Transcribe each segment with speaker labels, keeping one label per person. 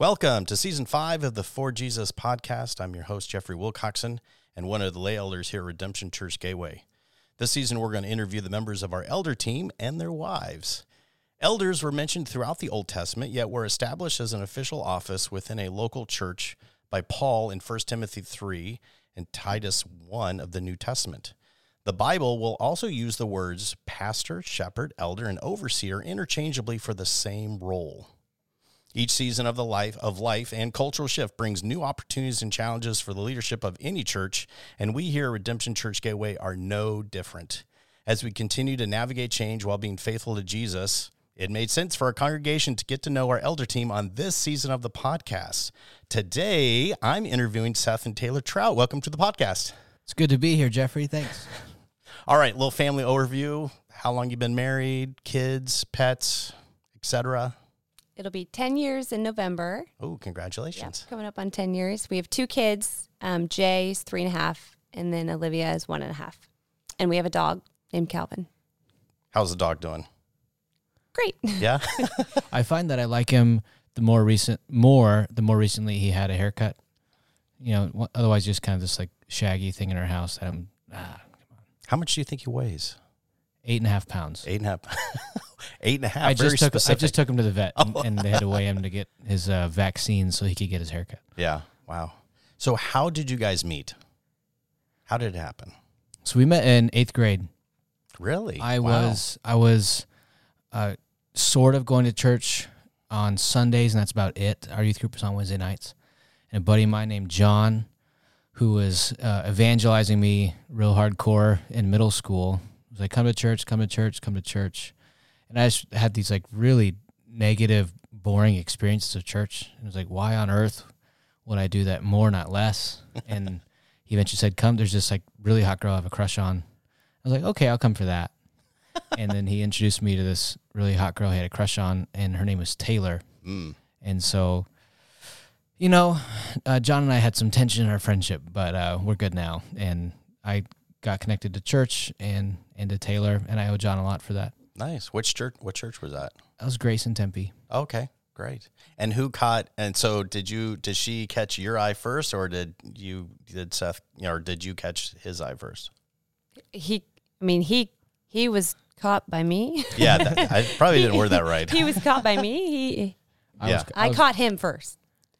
Speaker 1: Welcome to season five of the For Jesus podcast. I'm your host, Jeffrey Wilcoxon, and one of the lay elders here at Redemption Church Gateway. This season, we're going to interview the members of our elder team and their wives. Elders were mentioned throughout the Old Testament, yet were established as an official office within a local church by Paul in 1 Timothy 3 and Titus 1 of the New Testament. The Bible will also use the words pastor, shepherd, elder, and overseer interchangeably for the same role. Each season of the life of life and cultural shift brings new opportunities and challenges for the leadership of any church, and we here at Redemption Church Gateway are no different. As we continue to navigate change while being faithful to Jesus, it made sense for our congregation to get to know our elder team on this season of the podcast. Today, I'm interviewing Seth and Taylor Troutt. Welcome to the podcast.
Speaker 2: It's good to be here, Jeffrey. Thanks.
Speaker 1: All right, little family overview. How long you been married, kids, pets, etc.
Speaker 3: It'll be 10 years in November.
Speaker 1: Oh,
Speaker 3: Yep,
Speaker 1: congratulations.
Speaker 3: coming up on 10 years. We have two kids. Um, Jay's three and a half, and then Olivia is one and a half. And we have a dog named Calvin.
Speaker 1: How's the dog doing?
Speaker 3: Great.
Speaker 1: Yeah.
Speaker 2: I find that I like him the more recent, more the more recently he had a haircut. You know, otherwise just kind of this like shaggy thing in our house. that I'm ah,
Speaker 1: How much do you think he weighs?
Speaker 2: eight and a half pounds.
Speaker 1: Eight and a half. Eight and a half.
Speaker 2: I just took I just took him to the vet, and,
Speaker 1: Oh.
Speaker 2: and they had to weigh him to get his uh, vaccine so he could get his haircut.
Speaker 1: Yeah. Wow. So, how did you guys meet? How did it happen?
Speaker 2: So we met in eighth grade.
Speaker 1: Really?
Speaker 2: I
Speaker 1: Wow.
Speaker 2: was I was uh, sort of going to church on Sundays, and that's about it. Our youth group was on Wednesday nights. And a buddy of mine named John, who was uh, evangelizing me real hardcore in middle school, was like, "Come to church, come to church, come to church." And I just had these like really negative, boring experiences of church. And it was like, why on earth would I do that more, not less? and he eventually said, "Come." There's this like really hot girl I have a crush on. I was like, okay, I'll come for that. and then he introduced me to this really hot girl he had a crush on, and her name was Taylor.
Speaker 1: Mm.
Speaker 2: And so, you know, uh, John and I had some tension in our friendship, but uh, we're good now. And I got connected to church and and to Taylor, and I owe John a lot for that.
Speaker 1: Nice. Which church? What church was that?
Speaker 2: That was Grace and Tempe.
Speaker 1: Okay. Great. And who caught? And so, did you? Did she catch your eye first, or did you? Did Seth? Or did you catch his eye first?
Speaker 3: He, I mean, he he was caught by me.
Speaker 1: Yeah. That, I probably didn't word that right.
Speaker 3: he was caught by me. He,
Speaker 2: I
Speaker 1: Yeah.
Speaker 2: was,
Speaker 3: I
Speaker 2: was-
Speaker 3: caught him first.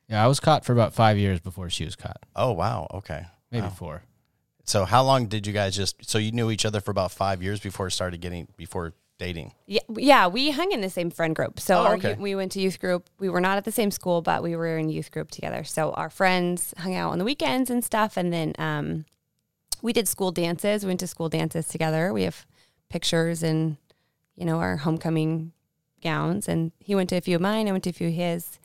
Speaker 2: Yeah, I was caught for about five years before she was caught.
Speaker 1: Oh wow. Okay.
Speaker 2: Maybe
Speaker 1: Wow.
Speaker 2: four.
Speaker 1: So, how long did you guys just? So you knew each other for about five years before it started getting before dating.
Speaker 3: Yeah, yeah, we hung in the same friend group. So
Speaker 1: Oh, okay.
Speaker 3: you- we went to youth group. We were not at the same school, but we were in youth group together. So our friends hung out on the weekends and stuff. And then um, we did school dances. We went to school dances together. We have pictures and you know our homecoming gowns. And he went to a few of mine. I went to a few of his.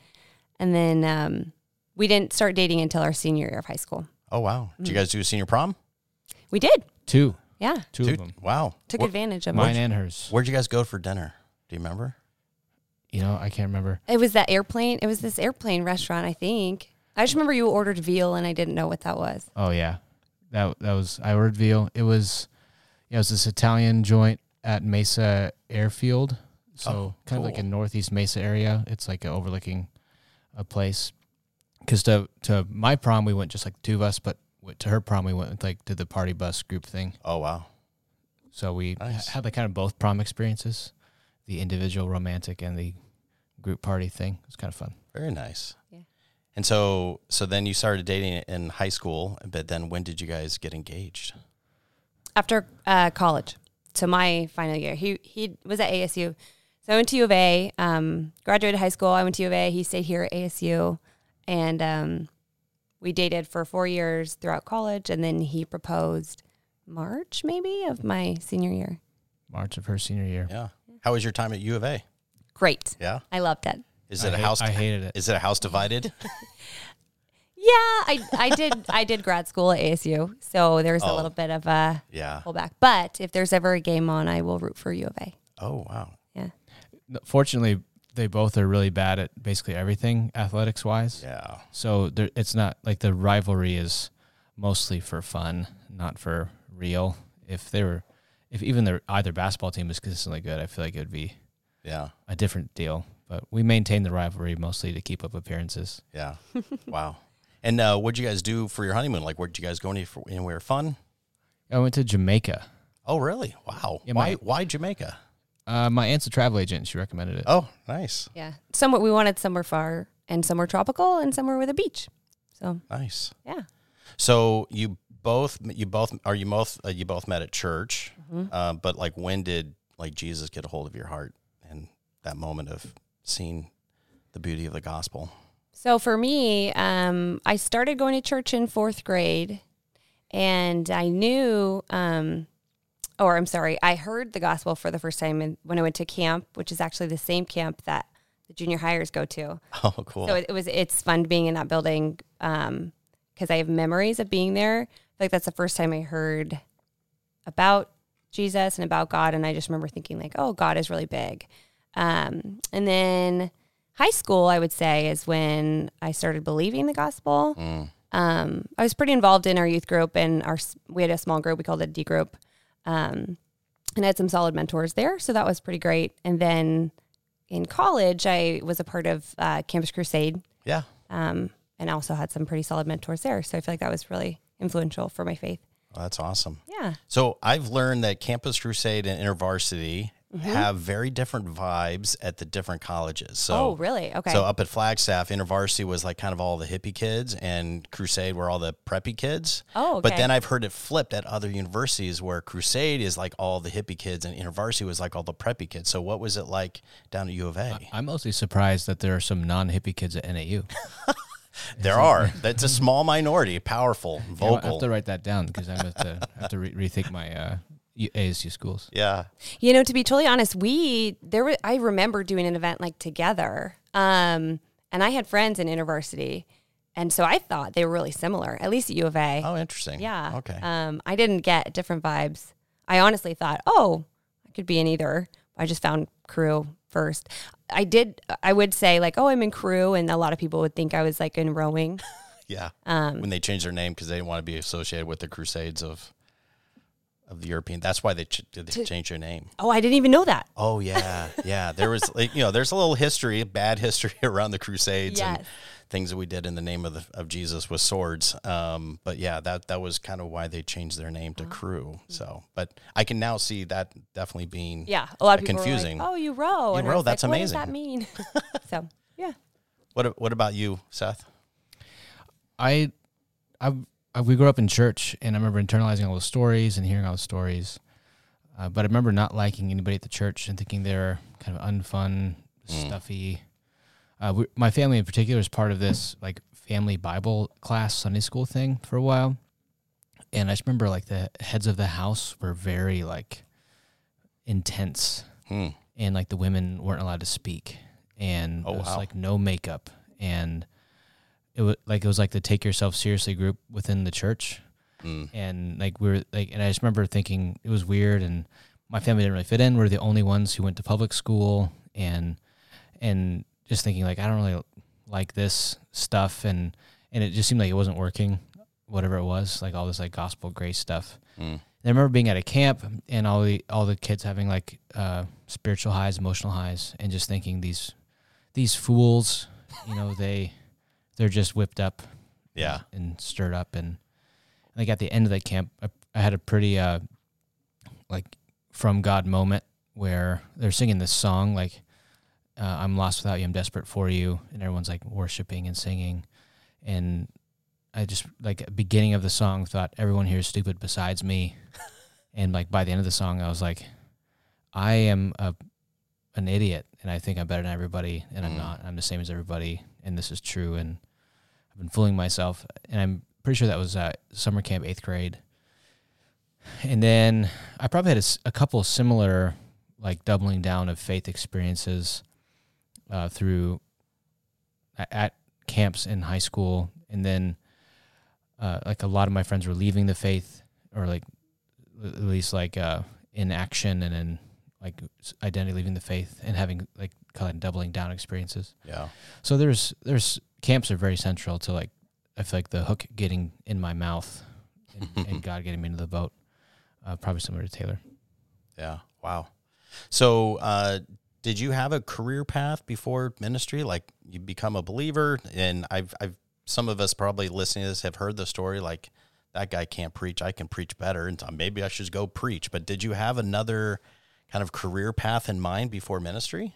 Speaker 3: And then um, we didn't start dating until our senior year of high school.
Speaker 1: Oh wow. Did
Speaker 3: Mm.
Speaker 1: you guys do a senior prom?
Speaker 3: We did,
Speaker 2: Two.
Speaker 3: Yeah.
Speaker 2: Two
Speaker 1: Dude,
Speaker 2: of them.
Speaker 1: Wow.
Speaker 3: Took
Speaker 1: Where-
Speaker 3: advantage of
Speaker 2: Mine
Speaker 3: it.
Speaker 2: and hers.
Speaker 1: Where'd you guys go for dinner? Do you remember?
Speaker 2: You know, I can't remember.
Speaker 3: It was that airplane. It was this airplane restaurant, I think. I just remember you ordered veal and I didn't know what that was.
Speaker 2: Oh yeah, that that was I ordered veal. It was yeah, it was this Italian joint at Mesa Airfield. So
Speaker 1: Oh,
Speaker 2: kind of like
Speaker 1: cool.
Speaker 2: in Northeast Mesa area. It's like overlooking a place. Because to to my prom we went just like two of us, but w- to her prom we went with like to the party bus group thing.
Speaker 1: Oh wow.
Speaker 2: So we
Speaker 1: Nice.
Speaker 2: had like kind of both prom experiences, the individual romantic and the group party thing. It was kind of fun.
Speaker 1: Very nice.
Speaker 3: Yeah.
Speaker 1: And so so then you started dating in high school, but then when did you guys get engaged?
Speaker 3: After uh, college. So my final year. He he was at ASU. So I went to U of A, um, graduated high school. I went to U of A. He stayed here at ASU. And um, we dated for four years throughout college. And then he proposed March, maybe, of my senior year.
Speaker 2: March of her senior year.
Speaker 1: Yeah. How was your time at U of A?
Speaker 3: Great.
Speaker 1: Yeah.
Speaker 3: I loved it.
Speaker 1: Is
Speaker 2: I
Speaker 1: it a
Speaker 2: hate-
Speaker 1: house
Speaker 2: I hated it.
Speaker 1: Is it a house divided?
Speaker 3: Yeah, I, I did I did grad school at ASU, so there's
Speaker 1: Oh.
Speaker 3: a little bit of a
Speaker 1: yeah.
Speaker 3: pullback. But if there's ever a game on, I will root for U of A.
Speaker 1: Oh wow.
Speaker 3: Yeah,
Speaker 2: No, Fortunately, they both are really bad at basically everything athletics wise.
Speaker 1: Yeah.
Speaker 2: So there, it's not like the rivalry is mostly for fun, not for real. If they were, if even their either basketball team is consistently good, I feel like it would be
Speaker 1: Yeah.
Speaker 2: a different deal. but we maintain the rivalry mostly to keep up appearances.
Speaker 1: Yeah. wow. And uh, what'd you guys do for your honeymoon? Like, where'd you guys go any, for, anywhere fun?
Speaker 2: I went to Jamaica.
Speaker 1: Oh, really? Wow.
Speaker 2: Yeah,
Speaker 1: why?
Speaker 2: my-
Speaker 1: Why Jamaica?
Speaker 2: Uh, my aunt's a travel agent. She recommended it.
Speaker 1: Oh, nice,
Speaker 3: Yeah. Somewhere we wanted somewhere far and somewhere tropical and somewhere with a beach. So
Speaker 1: nice.
Speaker 3: yeah.
Speaker 1: So you both, you both, are you both, uh, you both met at church? Uh, but like, when did like Jesus get a hold of your heart and that moment of seeing the beauty of the gospel?
Speaker 3: So for me, um, I started going to church in fourth grade, and I knew, um, or I'm sorry, I heard the gospel for the first time in, when I went to camp, which is actually the same camp that the junior hires go to.
Speaker 1: Oh, cool.
Speaker 3: So it, it was it's fun being in that building because I have memories of being there. Like that's the first time I heard about Jesus and about God, and I just remember thinking like, oh, God is really big. Um, and then high school, I would say, is when I started believing the gospel.
Speaker 1: Mm.
Speaker 3: Um, I was pretty involved in our youth group, and our we had a small group. We called it a D group, um, and I had some solid mentors there, so that was pretty great. And then in college, I was a part of uh, Campus Crusade,
Speaker 1: yeah.
Speaker 3: um, and also had some pretty solid mentors there. So I feel like that was really influential for my faith.
Speaker 1: Well, that's awesome.
Speaker 3: Yeah.
Speaker 1: So I've learned that Campus Crusade and InterVarsity have very different vibes at the different colleges. So
Speaker 3: oh, really? Okay.
Speaker 1: So up at Flagstaff, InterVarsity was like kind of all the hippie kids, and Crusade were all the preppy kids.
Speaker 3: oh, okay.
Speaker 1: But then I've heard it flipped at other universities where Crusade is like all the hippie kids, and InterVarsity was like all the preppy kids. So what was it like down at U of A?
Speaker 2: I'm mostly surprised that there are some non-hippie kids at NAU.
Speaker 1: there are. That's a small minority, powerful, vocal.
Speaker 2: I have to write that down because I have to have to re- rethink my uh, U- ASU schools.
Speaker 1: yeah.
Speaker 3: You know, to be totally honest, we there were I remember doing an event like together. Um, and I had friends in InterVarsity. And so I thought they were really similar, at least at U of A.
Speaker 1: Oh, interesting.
Speaker 3: yeah.
Speaker 1: Okay.
Speaker 3: Um, I didn't get different vibes. I honestly thought, oh, I could be in either. I just found crew first. I did I would say like, oh, I'm in crew and a lot of people would think I was like in rowing.
Speaker 1: yeah.
Speaker 3: Um,
Speaker 1: when they changed their name because they didn't want to be associated with the Crusades of of the European. That's why they, ch- they changed their name.
Speaker 3: oh, I didn't even know that.
Speaker 1: Oh yeah, yeah. There was like you know, there's a little history, bad history around the Crusades and things that we did in the name of the of Jesus with swords. Um, but yeah, that that was kind of why they changed their name
Speaker 3: Oh.
Speaker 1: to Crew. So, but I can now see that definitely being
Speaker 3: Yeah. A lot of people
Speaker 1: confusing.
Speaker 3: like, oh, you row.
Speaker 1: You
Speaker 3: and
Speaker 1: row, that's
Speaker 3: like,
Speaker 1: amazing.
Speaker 3: What does that mean? so, yeah.
Speaker 1: What what about you, Seth?
Speaker 2: I, I, I, we grew up in church, and I remember internalizing all the stories and hearing all the stories. Uh, but I remember not liking anybody at the church and thinking they're kind of unfun,
Speaker 1: Mm.
Speaker 2: stuffy. Uh, we, my family in particular is part of this like family Bible class Sunday school thing for a while, and I just remember like the heads of the house were very like intense
Speaker 1: Hmm.
Speaker 2: and like the women weren't allowed to speak and
Speaker 1: Oh,
Speaker 2: it was
Speaker 1: wow.
Speaker 2: like no makeup and it was like it was like the take yourself seriously group within the church
Speaker 1: Mm.
Speaker 2: and like we were like and I just remember thinking it was weird and my family didn't really fit in. We are the only ones who went to public school and and just thinking like I don't really like this stuff and and it just seemed like it wasn't working, whatever it was, like all this like gospel grace stuff.
Speaker 1: Mm.
Speaker 2: I remember being at a camp and all the all the kids having like uh, spiritual highs, emotional highs, and just thinking these these fools, you know, they they're just whipped up,
Speaker 1: Yeah.
Speaker 2: and stirred up, and like at the end of the camp, I, I had a pretty uh like from God moment where they're singing this song like uh, I'm lost without you, I'm desperate for you, and everyone's like worshiping and singing, and I just like at the beginning of the song thought everyone here is stupid besides me, and like by the end of the song I was like, I am a an idiot and I think I'm better than everybody, and I'm
Speaker 1: Mm.
Speaker 2: not. I'm the same as everybody, and this is true, and I've been fooling myself, and I'm pretty sure that was uh, summer camp eighth grade. And then I probably had a couple similar like doubling down of faith experiences uh, through at, at camps in high school, and then uh, like a lot of my friends were leaving the faith, or like at least like uh, in action and in like identity leaving the faith and having like kind of doubling down experiences.
Speaker 1: Yeah.
Speaker 2: So there's there's camps are very central to like I feel like the hook getting in my mouth and, and God getting me into the boat. Uh, probably similar to Taylor.
Speaker 1: Yeah. Wow. So, uh, did you have a career path before ministry? Like you become a believer, and I've, I've, some of us probably listening to this have heard the story. Like that guy can't preach, I can preach better, and so maybe I should go preach. But did you have another kind of career path in mind before ministry?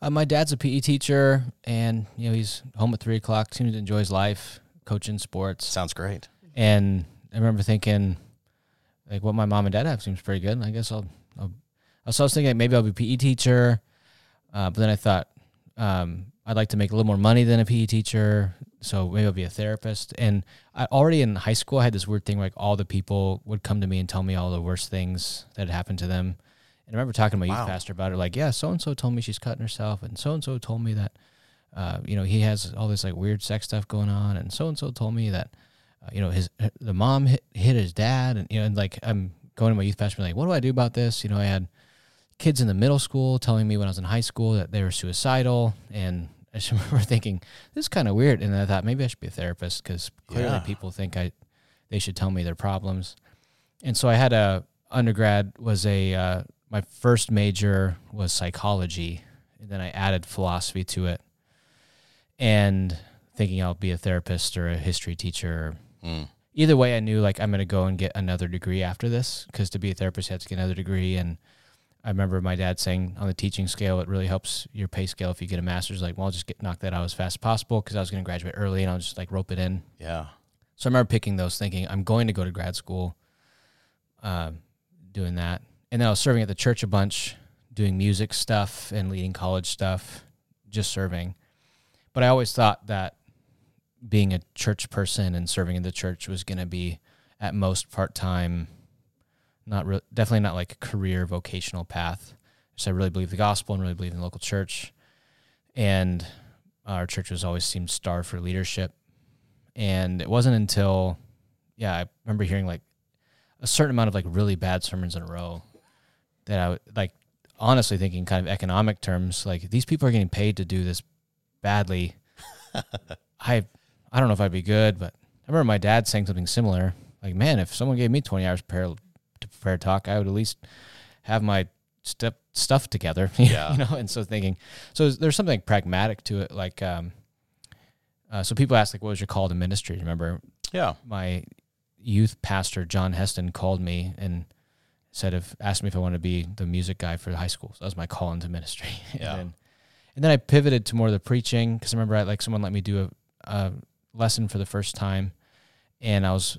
Speaker 2: Uh, my dad's a PE teacher, and you know he's home at three o'clock. Seems to enjoy his life, coaching sports.
Speaker 1: Sounds great.
Speaker 2: And I remember thinking, like, what my mom and dad have seems pretty good. I guess I'll. I'll so I was thinking maybe I'll be a PE teacher, uh, but then I thought um, I'd like to make a little more money than a PE teacher, so maybe I'll be a therapist. And I already in high school I had this weird thing where like all the people would come to me and tell me all the worst things that had happened to them. And I remember talking to my
Speaker 1: Wow.
Speaker 2: youth pastor about it, like, yeah, so and so told me she's cutting herself, and so and so told me that, uh, you know, he has all this like weird sex stuff going on, and so and so told me that, uh, you know, his the mom hit, hit his dad, and you know, and like I'm going to my youth pastor, and like, what do I do about this? You know, I had kids in the middle school telling me when I was in high school that they were suicidal, and I just remember thinking this is kind of weird, and I thought maybe I should be a therapist because clearly
Speaker 1: Yeah.
Speaker 2: people think I they should tell me their problems, and so I had a undergrad was a uh, my first major was psychology, and then I added philosophy to it, and thinking I'll be a therapist or a history teacher.
Speaker 1: Mm.
Speaker 2: Either way, I knew like I'm going to go and get another degree after this because to be a therapist, you have to get another degree. And I remember my dad saying on the teaching scale, it really helps your pay scale if you get a master's. Like, well, I'll just get knock that out as fast as possible because I was going to graduate early and I'll just like rope it in.
Speaker 1: Yeah.
Speaker 2: So I remember picking those, thinking I'm going to go to grad school, um, doing that. And then I was serving at the church a bunch, doing music stuff and leading college stuff, just serving. But I always thought that being a church person and serving in the church was going to be at most part time, not re- definitely not like a career vocational path. So I really believe the gospel and really believe in the local church. And our church was always seemed starved for leadership. And it wasn't until, yeah, I remember hearing like a certain amount of like really bad sermons in a row that I would like honestly thinking kind of economic terms, like these people are getting paid to do this badly. I I don't know if I'd be good, but I remember my dad saying something similar. Like, man, if someone gave me 20 hours prepare, to prepare talk, I would at least have my step stuff together.
Speaker 1: Yeah.
Speaker 2: you know, and so thinking, so there's something pragmatic to it. Like, um, uh, so people ask like, what was your call to ministry? Remember
Speaker 1: Yeah.
Speaker 2: my youth pastor, John Heston called me and said if asked me if I wanted to be the music guy for the high school. So that was my call into ministry.
Speaker 1: Yeah.
Speaker 2: and, then, and then I pivoted to more of the preaching because I remember I like someone let me do a, a lesson for the first time, and I was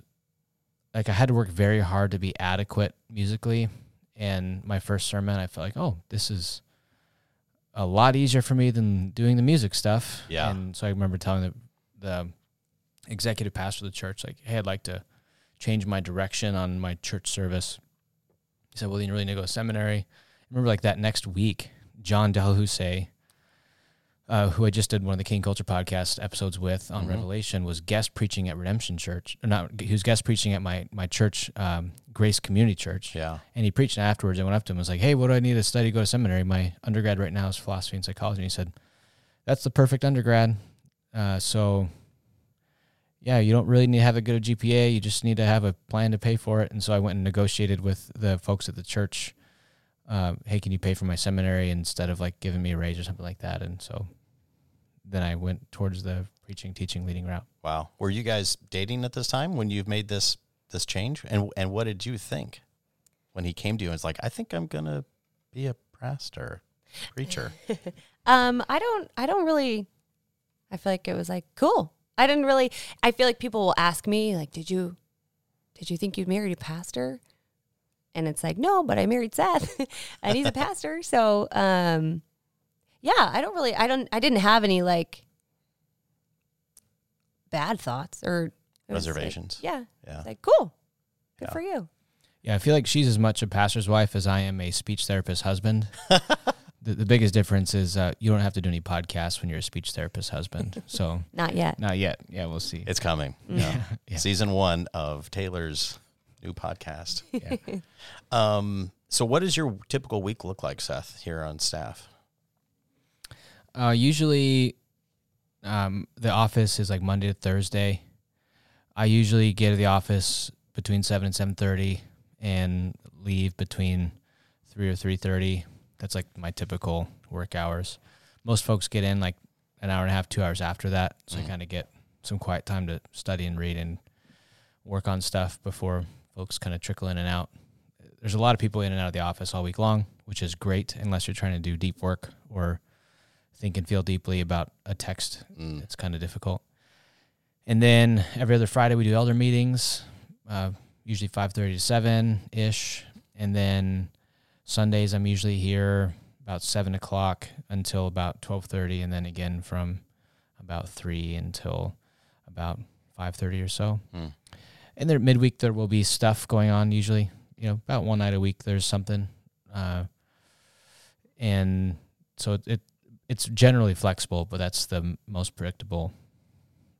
Speaker 2: like I had to work very hard to be adequate musically. And my first sermon, I felt like, oh, this is a lot easier for me than doing the music stuff.
Speaker 1: Yeah.
Speaker 2: And so I remember telling the, the executive pastor of the church, like, hey, I'd like to change my direction on my church service. Said, well, then you really need to go to seminary. I remember like that next week, John DelHousaye, uh, who I just did one of the King Culture podcast episodes with on
Speaker 1: Mhm.
Speaker 2: Revelation, was guest preaching at Redemption Church. Or not, he was guest preaching at my my church, um, Grace Community Church.
Speaker 1: Yeah.
Speaker 2: And he preached afterwards. I went up to him and was like, Hey, what do I need to study to go to seminary? My undergrad right now is philosophy and psychology. And he said, That's the perfect undergrad. Uh, so, yeah, you don't really need to have a good GPA. You just need to have a plan to pay for it. And so I went and negotiated with the folks at the church. Uh, hey, can you pay for my seminary instead of like giving me a raise or something like that? And so then I went towards the preaching, teaching, leading route.
Speaker 1: Wow. Were you guys dating at this time when you've made this this change? And and what did you think when he came to you and was like, I think I'm gonna be a pastor, preacher?
Speaker 3: Um, I don't. I don't really. I feel like it was like cool. I didn't really. I feel like people will ask me like, "Did you, did you think you'd married a pastor?" And it's like, no, but I married Seth, and he's a pastor. So, um, yeah, I don't really. I don't. I didn't have any like bad thoughts or it was like-
Speaker 1: Reservations.
Speaker 3: yeah,
Speaker 1: Yeah.
Speaker 3: it's like cool. Good
Speaker 1: Yeah.
Speaker 3: for you.
Speaker 2: Yeah, I feel like she's as much a pastor's wife as I am a speech therapist husband. the, the biggest difference is uh, you don't have to do any podcasts when you're a speech therapist husband. So
Speaker 3: Not yet.
Speaker 2: not yet. Yeah, we'll see.
Speaker 1: It's coming.
Speaker 3: Yeah.
Speaker 2: yeah.
Speaker 1: Season one of Taylor's new podcast.
Speaker 2: yeah.
Speaker 1: Um, so what does your typical week look like, Seth, here on staff?
Speaker 2: Uh, usually, um, the office is like Monday to Thursday. I usually get to the office between seven and seven thirty, and leave between three or three thirty. That's like my typical work hours. Most folks get in like an hour and a half, two hours after that, so I
Speaker 1: Mhm.
Speaker 2: kind of get some quiet time to study and read and work on stuff before folks kind of trickle in and out. There's a lot of people in and out of the office all week long, which is great unless you're trying to do deep work or think and feel deeply about a text
Speaker 1: Mm.
Speaker 2: it's kind of difficult. And then every other Friday we do elder meetings, uh, usually five thirty to seven ish. And then Sundays I'm usually here about seven o'clock until about twelve thirty, and then again from about three until about five thirty or so.
Speaker 1: Mm.
Speaker 2: And then midweek there will be stuff going on. Usually, you know, about one night a week there's something, uh, and so it, it it's generally flexible, but that's the most predictable.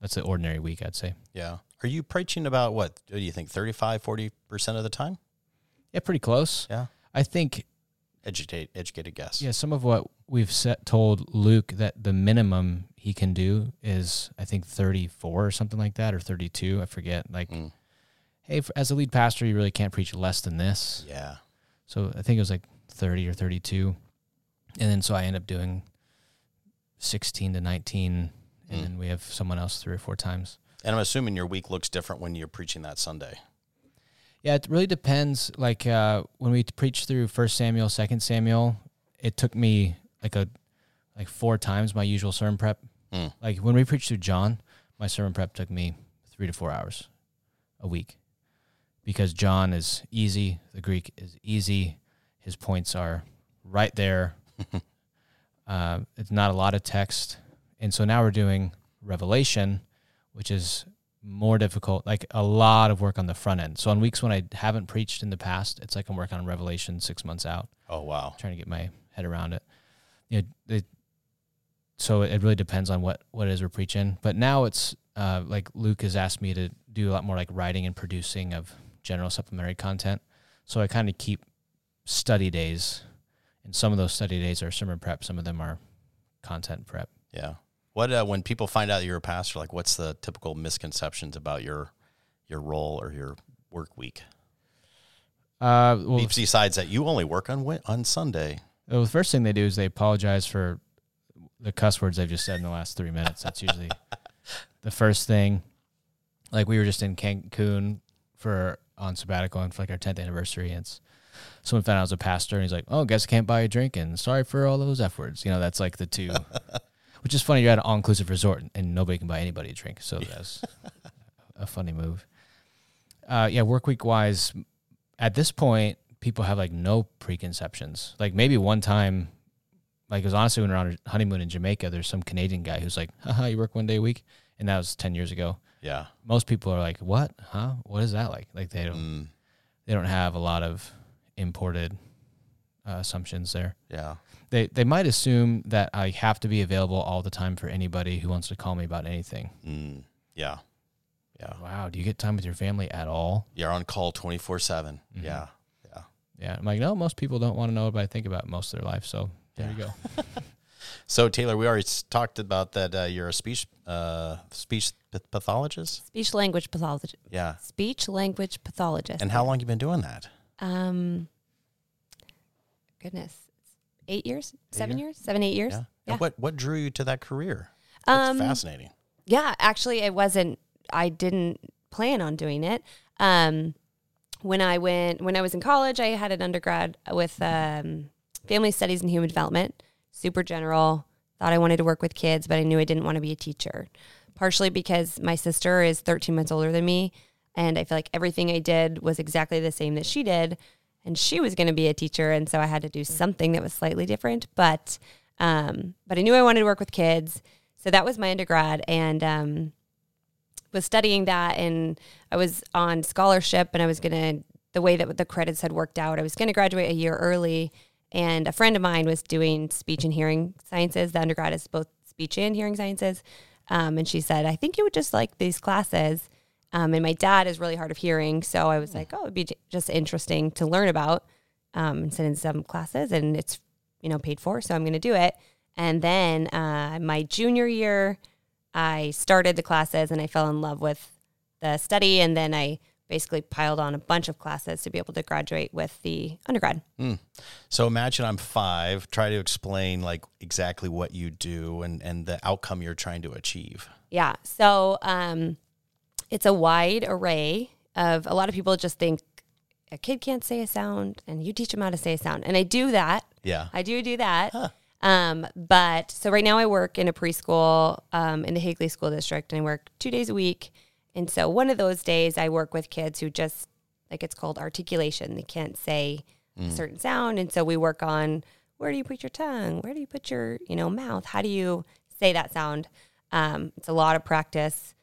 Speaker 2: That's the ordinary week, I'd say.
Speaker 1: Yeah. Are you preaching about what? Do you think 35, 40% of the time?
Speaker 2: Yeah, pretty close.
Speaker 1: Yeah.
Speaker 2: I think
Speaker 1: Educate, educated guess.
Speaker 2: yeah, some of what we've set told Luke that the minimum he can do is I think 34 or something like that or 32, I forget. Like
Speaker 1: Mm.
Speaker 2: hey, f as a lead pastor, you really can't preach less than this.
Speaker 1: Yeah.
Speaker 2: So I think it was like 30 or 32. And then so I end up doing 16 to 19 and
Speaker 1: Mm.
Speaker 2: then we have someone else three or four times.
Speaker 1: And I'm assuming your week looks different when you're preaching that Sunday.
Speaker 2: Yeah, it really depends. Like uh, when we preached through First Samuel, Second Samuel, it took me like a like four times my usual sermon prep.
Speaker 1: Mm.
Speaker 2: Like when we preached through John, my sermon prep took me three to four hours a week because John is easy. The Greek is easy. His points are right there. uh, it's not a lot of text, and so now we're doing Revelation, which is more difficult, like a lot of work on the front end. So on weeks when I haven't preached in the past, it's like I'm working on Revelation six months out,
Speaker 1: Oh, wow.
Speaker 2: trying to get my head around it. You know, it, so it really depends on what what it is we're preaching. But now it's uh, like Luke has asked me to do a lot more like writing and producing of general supplementary content. So I kind of keep study days, and some of those study days are sermon prep. Some of them are content prep.
Speaker 1: Yeah. What uh, when people find out you're a pastor, like what's the typical misconceptions about your your role or your work week?
Speaker 2: Uh, well,
Speaker 1: Besides that, you only work on on Sunday.
Speaker 2: Well, the first thing they do is they apologize for the cuss words they've just said in the last three minutes. That's usually the first thing. Like we were just in Cancun for on sabbatical and for like our tenth anniversary, and it's, someone found out I was a pastor, and he's like, "Oh, guess I can't buy a drink," and sorry for all those f words. You know, that's like the two. Which is funny. You're at an all inclusive resort, and nobody can buy anybody a drink, so that's a funny move. Uh, yeah, work week wise, at this point, people have like no preconceptions. Like maybe one time, like it was honestly when we were on a honeymoon in Jamaica, there's some Canadian guy who's like, haha, you work one day a week. And that was 10 years ago.
Speaker 1: Yeah.
Speaker 2: Most people are like, what? Huh? What is that like? Like they don't,
Speaker 1: Mm,
Speaker 2: they don't have a lot of imported uh, assumptions there.
Speaker 1: yeah.
Speaker 2: They, they might assume that I have to be available all the time for anybody who wants to call me about anything.
Speaker 1: Mm, yeah. Yeah.
Speaker 2: Wow. Do you get time with your family at all?
Speaker 1: You're on call 24 7.
Speaker 2: Mhm.
Speaker 1: Yeah. Yeah.
Speaker 2: Yeah. I'm like, no, most people don't want to know what I think about most of their life. So there
Speaker 1: Yeah.
Speaker 2: you go.
Speaker 1: So, Taylor, we already talked about that uh, you're a speech uh, speech pathologist.
Speaker 3: Speech language pathologist.
Speaker 1: Yeah.
Speaker 3: Speech language pathologist.
Speaker 1: And how long you been doing that?
Speaker 3: Um, goodness, eight years, seven
Speaker 1: years?
Speaker 3: years, seven, eight years.
Speaker 1: Yeah.
Speaker 3: Yeah.
Speaker 1: And what what drew you to that career? That's
Speaker 3: Um,
Speaker 1: fascinating.
Speaker 3: Yeah, actually, it wasn't. I didn't plan on doing it. Um, when I went, when I was in college, I had an undergrad with um, family studies and human development, super general. Thought I wanted to work with kids, but I knew I didn't want to be a teacher. Partially because my sister is 13 months older than me, and I feel like everything I did was exactly the same that she did, and she was going to be a teacher, and so I had to do something that was slightly different. But, um, but I knew I wanted to work with kids. So that was my undergrad and um, was studying that. And I was on scholarship and I was going to, the way that the credits had worked out, I was going to graduate a year early. And a friend of mine was doing speech and hearing sciences. The undergrad is both speech and hearing sciences. Um, and she said, I think you would just like these classes. Um, and my dad is really hard of hearing. So I was like, oh, it'd be j- just interesting to learn about um, and sit in some classes. And it's, you know, paid for. So I'm going to do it. And then uh, my junior year, I started the classes and I fell in love with the study. And then I basically piled on a bunch of classes to be able to graduate with the undergrad.
Speaker 1: So imagine I'm five. Try to explain like exactly what you do and and the outcome you're trying to achieve.
Speaker 3: Yeah. So um, it's a wide array of a lot of people just think a kid can't say a sound and you teach them how to say a sound. And I do that.
Speaker 1: Yeah.
Speaker 3: I do do that. Um, but so right now I work in a preschool um, in the Higley School District and I work two days a week. And so one of those days I work with kids who just like it's called articulation. They can't say a certain sound. And so we work on where do you put your tongue? Where do you put your, you know, mouth? How do you say that sound? Um, it's a lot of practice.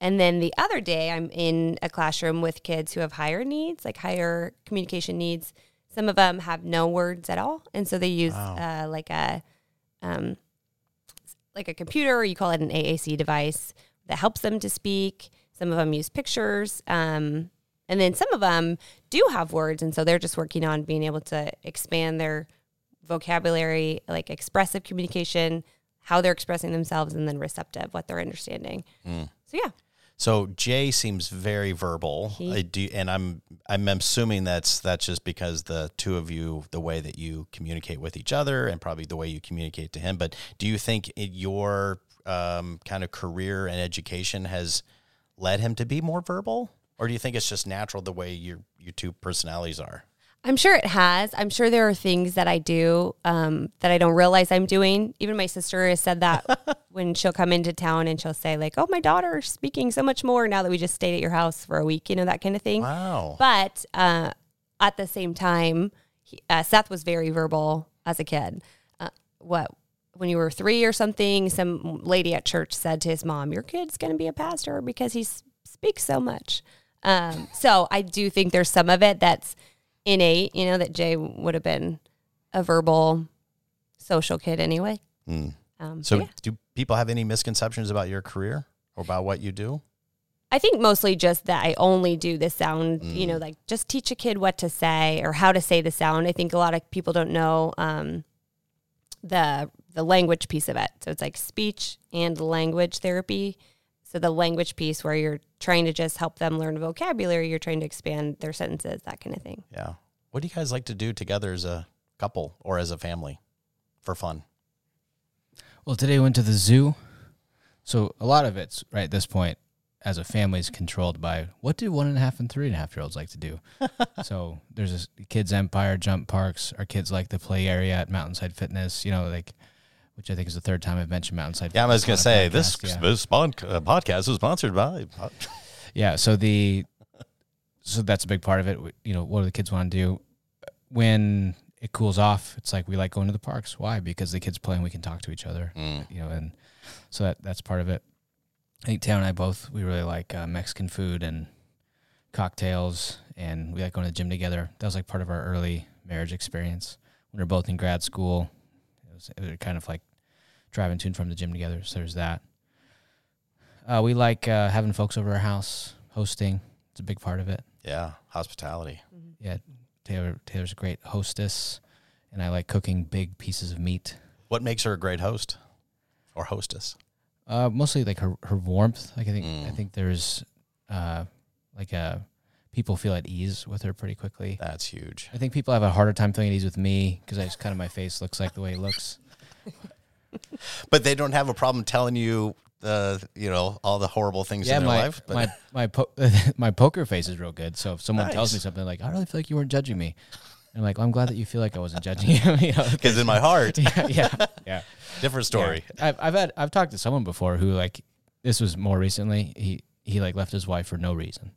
Speaker 3: And then the other day, I'm in a classroom with kids who have higher needs, like higher communication needs. Some of them have no words at all, and so they use uh, like a um, like a computer, or you call it an AAC device that helps them to speak. Some of them use pictures, um, and then some of them do have words, and so they're just working on being able to expand their vocabulary, like expressive communication, how they're expressing themselves, and then receptive, what they're understanding. So yeah.
Speaker 1: So Jay seems very verbal,
Speaker 3: He-
Speaker 1: I do, and I'm I'm assuming that's that's just because the two of you, the way that you communicate with each other, and probably the way you communicate to him. But do you think your um, kind of career and education has led him to be more verbal, or do you think it's just natural the way your your two personalities are?
Speaker 3: I'm sure it has. I'm sure there are things that I do um, that I don't realize I'm doing. Even my sister has said that when she'll come into town and she'll say like, "Oh, my daughter's speaking so much more now that we just stayed at your house for a week," you know, that kind of thing.
Speaker 1: Wow.
Speaker 3: But uh, at the same time, he, uh, Seth was very verbal as a kid. Uh, what when you were three or something, some lady at church said to his mom, "Your kid's going to be a pastor because he s- speaks so much." Um, so I do think there's some of it that's innate. You know that Jay would have been a verbal, social kid anyway.
Speaker 1: Mm.
Speaker 3: Um,
Speaker 1: So,
Speaker 3: yeah.
Speaker 1: do people have any misconceptions about your career or about what you do?
Speaker 3: I think mostly just that I only do the sound, you know, like just teach a kid what to say or how to say the sound. I think a lot of people don't know um, the the language piece of it. So it's like speech and language therapy. So the language piece where you're trying to just help them learn vocabulary, you're trying to expand their sentences, that kind of thing.
Speaker 1: Yeah. What do you guys like to do together as a couple or as a family for fun?
Speaker 2: Well, today we went to the zoo. So a lot of it's right at this point as a family is controlled by what do one and a half and three and a half year olds like to do. so there's this kids empire jump parks. Our kids like the play area at Mountainside Fitness. You know, like which I think is the third time I've mentioned Mountainside.
Speaker 1: Yeah, I was going to say this,
Speaker 2: podcast, yeah.
Speaker 1: this uh, podcast is sponsored by.
Speaker 2: Yeah, so the so that's a big part of it. You know, what do the kids want to do when it cools off? It's like we like going to the parks. Why? Because the kids play and we can talk to each other.
Speaker 1: Mm.
Speaker 2: You know, and so that that's part of it. I think Taylor and I both we really like uh, Mexican food and cocktails, and we like going to the gym together. That was like part of our early marriage experience. When we were both in grad school, it was, it was kind of like driving to and from the gym together. So there's that. Uh, we like uh, having folks over our house, hosting. It's a big part of it.
Speaker 1: Yeah, hospitality.
Speaker 2: Yeah, Taylor Taylor's a great hostess, and I like cooking big pieces of meat.
Speaker 1: What makes her a great host or hostess?
Speaker 2: Uh, mostly like her her warmth. Like I think I
Speaker 1: Mm.
Speaker 2: think there's uh like a people feel at ease with her pretty quickly.
Speaker 1: That's huge.
Speaker 2: I think people have a harder time feeling at ease with me because I just kind of my face looks like the way it looks.
Speaker 1: But they don't have a problem telling you the you know all the horrible things
Speaker 2: yeah,
Speaker 1: in their
Speaker 2: my
Speaker 1: life. But
Speaker 2: my my po- my poker face is real good. So if someone tells me something like, "I really feel like you weren't judging me," I'm like, "Well, I'm glad that you feel like I wasn't judging you." you know?
Speaker 1: because in my heart,
Speaker 2: yeah, yeah, yeah.
Speaker 1: different story.
Speaker 2: Yeah. I've I've had I've talked to someone before who like this was more recently. He he like left his wife for no reason,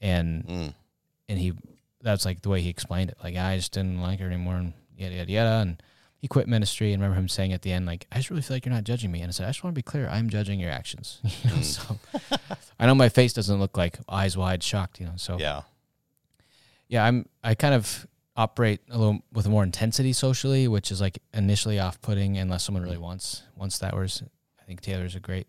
Speaker 2: and
Speaker 1: Mm.
Speaker 2: and he that's like the way he explained it. Like I just didn't like her anymore, and yada yada yada. And he quit ministry. And remember him saying at the end, like, I just really feel like you're not judging me. And I said, I just want to be clear, I'm judging your actions. you know, hmm. so I know my face doesn't look like eyes wide shocked. You know, so
Speaker 1: Yeah.
Speaker 2: yeah, I'm I kind of operate a little with more intensity socially, which is like initially off putting unless someone really hmm. wants wants that. Whereas I think Taylor's a great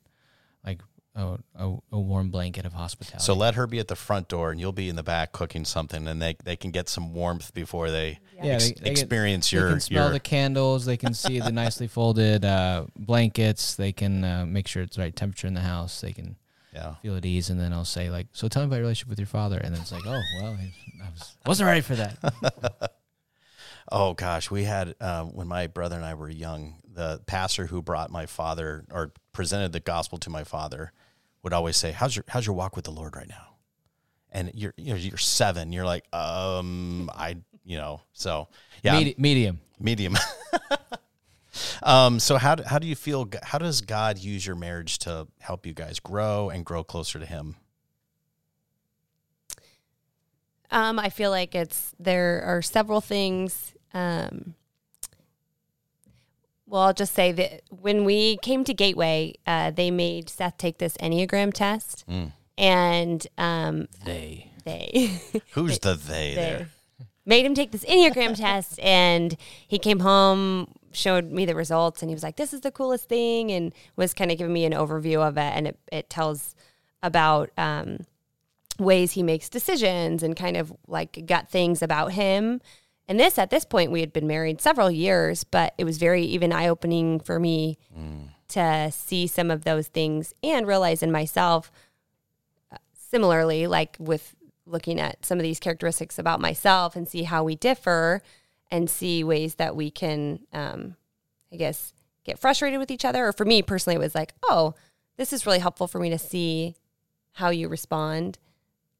Speaker 2: a, a, a warm blanket of hospitality.
Speaker 1: So let her be at the front door, and you'll be in the back cooking something, and they they can get some warmth before they
Speaker 2: yeah,
Speaker 1: ex-
Speaker 2: they, they get-
Speaker 1: experience
Speaker 2: they
Speaker 1: your
Speaker 2: can smell
Speaker 1: your.
Speaker 2: the candles. They can see the nicely folded uh, blankets. They can uh, make sure it's the right temperature in the house. They can
Speaker 1: Yeah.
Speaker 2: feel at ease, and then I'll say like, "So tell me about your relationship with your father," and then it's like, "Oh, well, I, I was wasn't ready for that."
Speaker 1: Oh gosh, we had um, when my brother and I were young, the pastor who brought my father or presented the gospel to my father would always say, "How's your How's your walk with the Lord right now?" And you're you know you're seven, you're like, um, I you know, so yeah,
Speaker 2: Medi- medium.
Speaker 1: medium. um, so how do, how do you feel? How does God use your marriage to help you guys grow and grow closer to Him?
Speaker 3: Um, I feel like it's there are several things. Um, well, I'll just say that when we came to Gateway, uh, they made Seth take this Enneagram test,
Speaker 1: Mm.
Speaker 3: and um,
Speaker 2: They.
Speaker 3: they
Speaker 1: Who's the they,
Speaker 3: they
Speaker 1: there?
Speaker 3: made him take this Enneagram test, and he came home, showed me the results, and he was like, "This is the coolest thing," and was kind of giving me an overview of it, and it it tells about um, ways he makes decisions and kind of like got things about him. And this, at this point, we had been married several years, but it was very even eye opening for me to see some of those things and realize in myself, uh, similarly, like with looking at some of these characteristics about myself and see how we differ and see ways that we can, um, I guess, get frustrated with each other. Or for me personally, it was like, oh, this is really helpful for me to see how you respond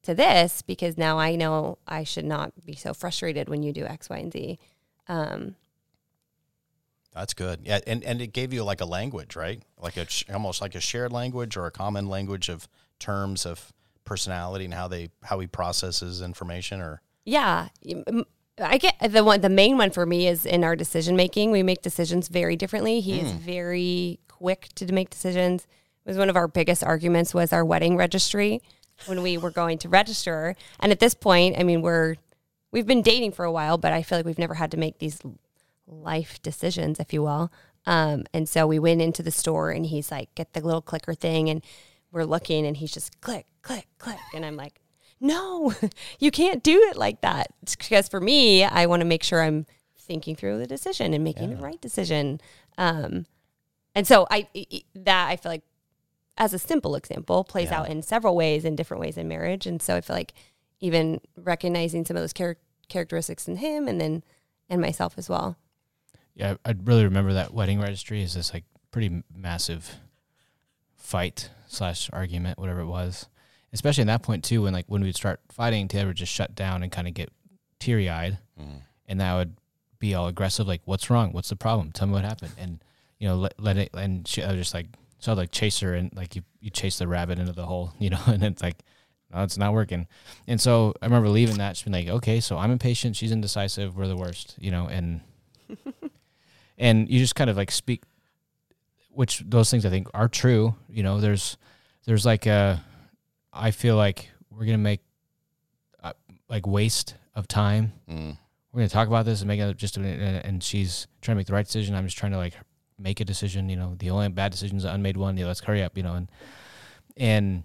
Speaker 3: to this because now I know I should not be so frustrated when you do X, Y, and Z. Um,
Speaker 1: That's good. Yeah, and and it gave you like a language, right? Like a sh- almost like a shared language or a common language of terms of personality and how they how he processes information. Or
Speaker 3: yeah, i get the one. The main one for me is in our decision making. We make decisions very differently. He is very quick to make decisions. It was one of our biggest arguments was our wedding registry when we were going to register. And at this point, I mean, we're we've been dating for a while, but I feel like we've never had to make these life decisions, if you will. Um, and so we went into the store and he's like, get the little clicker thing. And we're looking and he's just click, click, click. And I'm like, no, you can't do it like that. It's because for me, I want to make sure I'm thinking through the decision and making the right decision. Um, and so i- that I feel like as a simple example plays
Speaker 1: Yeah.
Speaker 3: out in several ways in different ways in marriage. And so I feel like even recognizing some of those char- characteristics in him and then, in myself as well.
Speaker 2: Yeah, I I really remember that wedding registry is this like pretty massive fight slash argument, whatever it was. Especially in that point too, when like when we'd start fighting, Taylor would just shut down and kind of get teary eyed, mm. and that would be all aggressive, like, "What's wrong? What's the problem? Tell me what happened." And you know, let, let it. And she, I was just like, so I'd like chase her, and like you you chase the rabbit into the hole, you know, and it's like. No, it's not working. And so I remember leaving that, She's been like, okay, so I'm impatient, she's indecisive, we're the worst, you know, and and you just kind of like speak which those things i think are true you know there's there's like a i feel like we're gonna make uh, like waste of time
Speaker 1: Mm.
Speaker 2: we're gonna talk about this and make it just and and she's trying to make the right decision i'm just trying to like make a decision you know the only bad decision is the unmade one yeah let's hurry up you know and and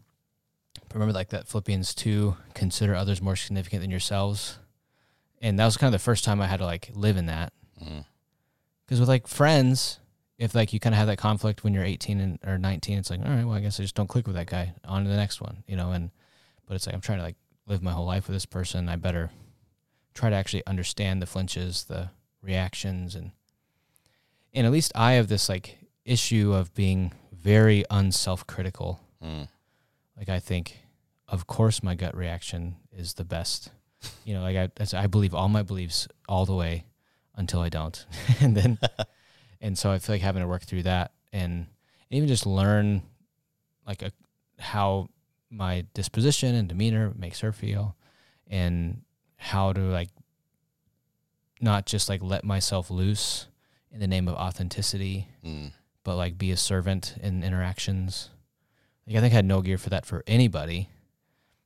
Speaker 2: remember like that philippians 2 consider others more significant than yourselves and that was kind of the first time i had to like live in that
Speaker 1: Mm.
Speaker 2: because with like friends, if like you kind of have that conflict when you're 18 and or 19, it's like, all right, well, I guess I just don't click with that guy. On to the next one, you know. And but it's like I'm trying to like live my whole life with this person. I better try to actually understand the flinches, the reactions, and and at least I have this like issue of being very unself-critical.
Speaker 1: Mm.
Speaker 2: Like I think, of course, my gut reaction is the best. You know, like I, I believe all my beliefs all the way until I don't, and then, and so I feel like having to work through that and even just learn, like a, how my disposition and demeanor makes her feel, and how to like not just like let myself loose in the name of authenticity,
Speaker 1: Mm.
Speaker 2: but like be a servant in interactions. Like I think I had no gear for that for anybody.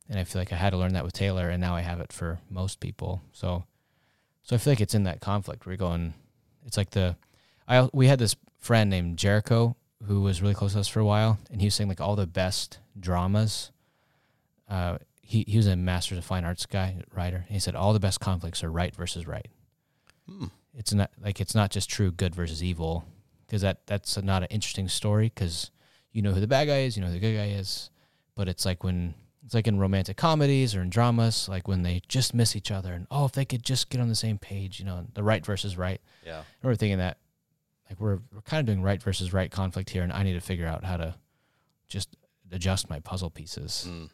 Speaker 2: And I feel like I had to learn that with Taylor and now I have it for most people. So so I feel like it's in that conflict. We're going it's like the I we had this friend named Jericho who was really close to us for a while and he was saying like all the best dramas uh he, he was a master's of fine arts guy writer and he said all the best conflicts are right versus right
Speaker 1: Hmm.
Speaker 2: It's not like it's not just true good versus evil because that that's not an interesting story because you know who the bad guy is, you know who the good guy is, but it's like when it's like in romantic comedies or in dramas, like when they just miss each other and oh, if they could just get on the same page, you know, the right versus right.
Speaker 1: Yeah.
Speaker 2: And we're thinking that like we're we're kind of doing right versus right conflict here, and I need to figure out how to just adjust my puzzle pieces.
Speaker 1: Mm.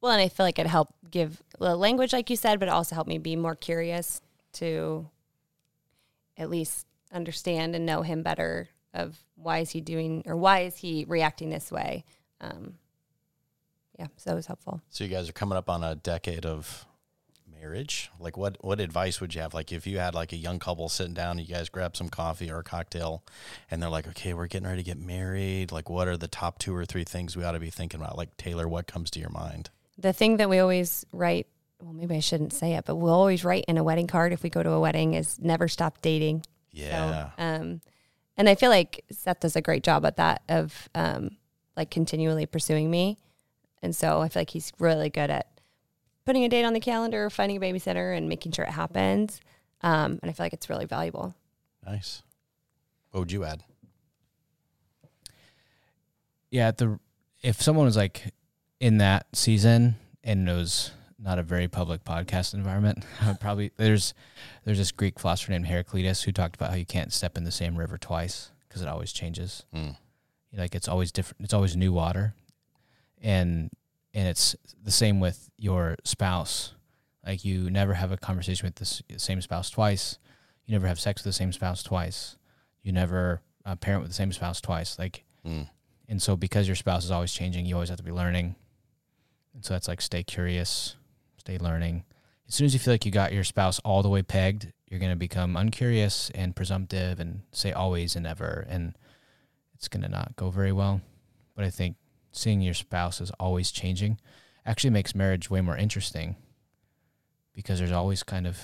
Speaker 3: Well, and I feel like it helped give the language, like you said, but it also helped me be more curious to at least understand and know him better of why is he doing or why is he reacting this way. Um, yeah, so it was helpful.
Speaker 1: So you guys are coming up on a decade of marriage. Like what what advice would you have? Like if you had like a young couple sitting down, and you guys grab some coffee or a cocktail and they're like, Okay, we're getting ready to get married. Like what are the top two or three things we ought to be thinking about? Like Taylor, what comes to your mind?
Speaker 3: The thing that we always write, well, maybe I shouldn't say it, but we'll always write in a wedding card if we go to a wedding is never stop dating.
Speaker 1: Yeah.
Speaker 3: So, um, and I feel like Seth does a great job at that of um, like continually pursuing me. And so I feel like he's really good at putting a date on the calendar, finding a babysitter, and making sure it happens. Um, and I feel like it's really valuable.
Speaker 1: nice. What would you add?
Speaker 2: Yeah, at the if someone was like in that season and it was not a very public podcast environment, probably there's there's this Greek philosopher named Heraclitus who talked about how you can't step in the same river twice because it always changes.
Speaker 1: Mm.
Speaker 2: Like it's always different. It's always new water, and and it's the same with your spouse. Like you never have a conversation with the same spouse twice. You never have sex with the same spouse twice. You never uh, parent with the same spouse twice. Like
Speaker 1: Mm.
Speaker 2: and so because your spouse is always changing, you always have to be learning. And so that's like stay curious, stay learning. As soon as you feel like you got your spouse all the way pegged, you're going to become uncurious and presumptive and say always and ever. and it's going to not go very well. But I think seeing your spouse is always changing actually makes marriage way more interesting because there's always kind of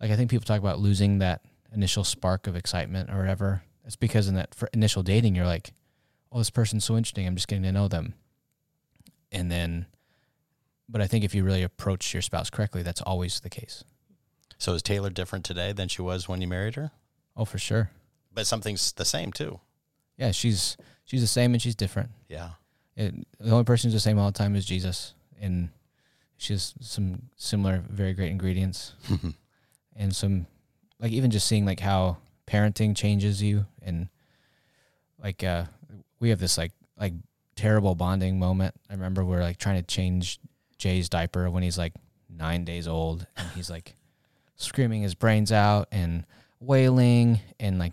Speaker 2: like I think people talk about losing that initial spark of excitement or whatever. It's because in that initial dating you're like oh, this person's so interesting. I'm just getting to know them. And then, but I think if you really approach your spouse correctly, that's always the case.
Speaker 1: So is Taylor different today than she was when you married her?
Speaker 2: Oh, for sure.
Speaker 1: But something's the same too.
Speaker 2: Yeah, she's she's the same and she's different.
Speaker 1: Yeah.
Speaker 2: It, the only person who's the same all the time is Jesus, and she has some similar, very great ingredients, and some like even just seeing like how parenting changes you, and like uh, we have this like like terrible bonding moment. I remember we're like trying to change Jay's diaper when he's like nine days old, and he's like screaming his brains out and wailing, and like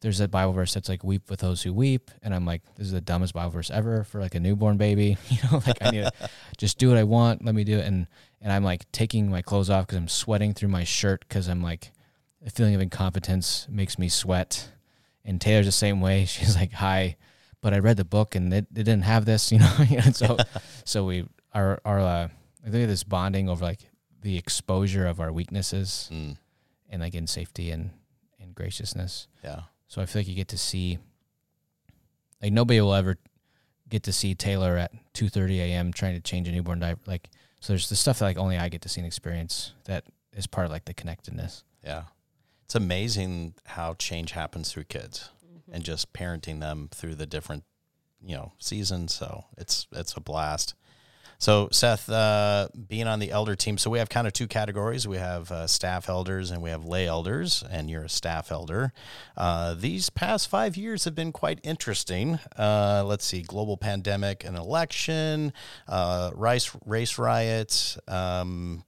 Speaker 2: there's a Bible verse that's like weep with those who weep, and I'm like, this is the dumbest Bible verse ever for like a newborn baby. You know, like I need to just do what I want. Let me do it, and and I'm like taking my clothes off because I'm sweating through my shirt because I'm like a feeling of incompetence makes me sweat. And Taylor's the same way. She's like, hi, but I read the book and it, it didn't have this, you know. so so we our our uh, I think this bonding over like the exposure of our weaknesses
Speaker 1: Mm.
Speaker 2: and like in safety and and graciousness.
Speaker 1: Yeah.
Speaker 2: So I feel like you get to see, like nobody will ever get to see Taylor at two thirty a.m. trying to change a newborn diaper. Like so, there's the stuff that like only I get to see and experience that is part of like the connectedness.
Speaker 1: Yeah. It's amazing how change happens through kids and just parenting them through the different, you know, seasons. So it's it's a blast. So Seth, uh, being on the elder team, so we have kind of two categories. We have uh, staff elders and we have lay elders, and you're a staff elder. Uh, these past five years have been quite interesting. Uh, let's see, global pandemic, an election, uh, rice race riots, um,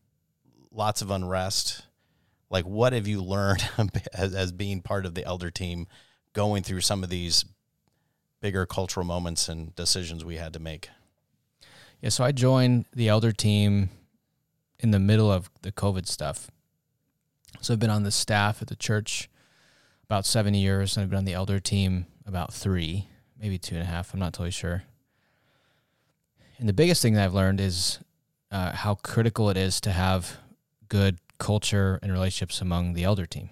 Speaker 1: lots of unrest like what have you learned as, as being part of the elder team going through some of these bigger cultural moments and decisions we had to make
Speaker 2: Yeah, so I joined the elder team in the middle of the COVID stuff. So I've been on the staff at the church about seven years, and I've been on the elder team about three, maybe two and a half. I'm not totally sure. And the biggest thing that I've learned is uh, how critical it is to have good culture and relationships among the elder team.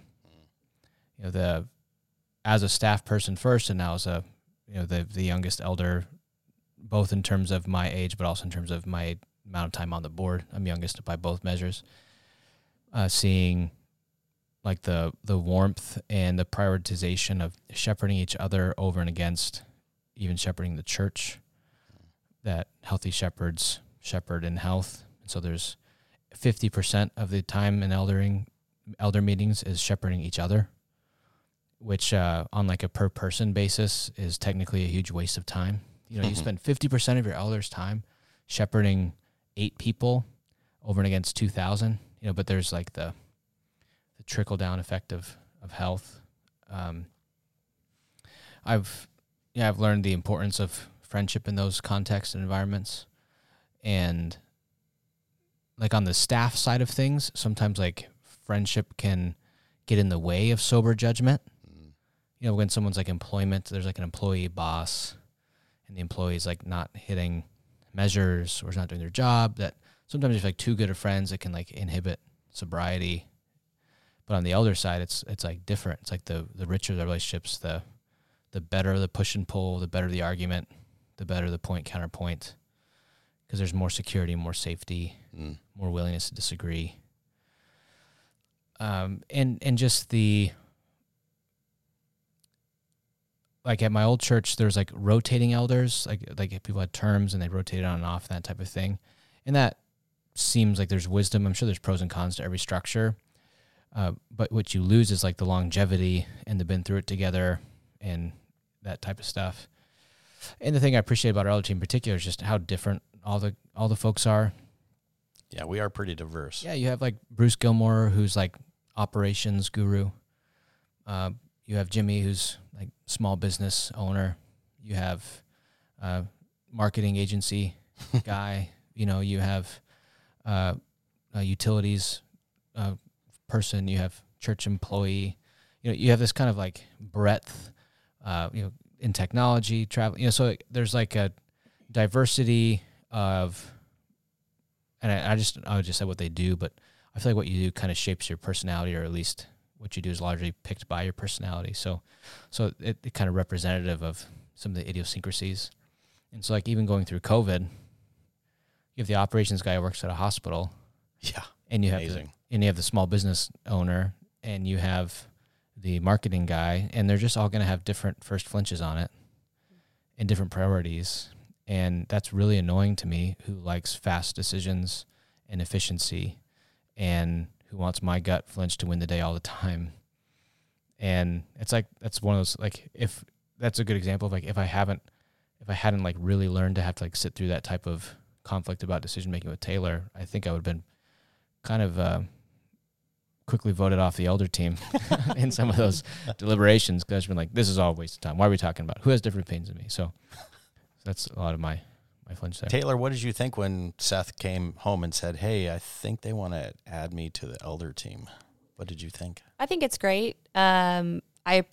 Speaker 2: You know, the as a staff person first, and now as a you know the the youngest elder both in terms of my age, but also in terms of my amount of time on the board. I'm youngest by both measures. Uh, seeing like the the warmth and the prioritization of shepherding each other over and against even shepherding the church. that healthy shepherds shepherd in health. and So there's 50% of the time in eldering elder meetings is shepherding each other, which uh, on like a per person basis is technically a huge waste of time. You know, you
Speaker 1: Mhm.
Speaker 2: spend 50% of your elders' time shepherding eight people over and against 2,000, you know, but there's like the, the trickle down effect of, of health. Um, I've, yeah, I've learned the importance of friendship in those contexts and environments. And like on the staff side of things, sometimes like friendship can get in the way of sober judgment.
Speaker 1: Mm.
Speaker 2: You know, when someone's like employment, there's like an employee boss and the employee's like not hitting measures or is not doing their job that sometimes if like too good of friends it can like inhibit sobriety. But on the elder side it's it's like different. It's like the the richer the relationships, the the better the push and pull, the better the argument, the better the point counterpoint. Because there's more security, more safety,
Speaker 1: Mm.
Speaker 2: more willingness to disagree. Um, and and just the like at my old church, there's like rotating elders, like like people had terms and they rotated on and off that type of thing, and that seems like there's wisdom. I'm sure there's pros and cons to every structure, uh, but what you lose is like the longevity and the been through it together and that type of stuff. And the thing I appreciate about our elder team in particular is just how different all the all the folks are.
Speaker 1: Yeah, we are pretty diverse.
Speaker 2: Yeah, you have like Bruce Gilmore, who's like operations guru. Uh, you have Jimmy, who's like small business owner. You have uh, marketing agency guy. You know, you have uh, a utilities uh, person. You have church employee. You know, you have this kind of like breadth. Uh, you know, in technology, travel. You know, so there's like a diversity of and I, I just I just said what they do, but I feel like what you do kind of shapes your personality, or at least what you do is largely picked by your personality. So, so it, it kind of representative of some of the idiosyncrasies, and so like even going through COVID, you have the operations guy who works at a hospital,
Speaker 1: Yeah,
Speaker 2: and you have the, and you have the small business owner, and you have the marketing guy, and they're just all going to have different first flinches on it, and different priorities, and that's really annoying to me. Who likes fast decisions and efficiency, and who wants my gut flinch to win the day all the time. And it's like that's one of those like if that's a good example of like if I haven't if I hadn't like really learned to have to like sit through that type of conflict about decision making with Taylor, I think I would have been kind of uh, quickly voted off the elder team in some of those deliberations because I've been like, this is all a waste of time. Why are we talking about? it? Who has different opinions than me? So that's a lot of my my flinch there.
Speaker 1: Taylor, what did you think when Seth came home and said, "Hey, I think they want to add me to the elder team"? What did you think?
Speaker 3: I think it's great. Um, I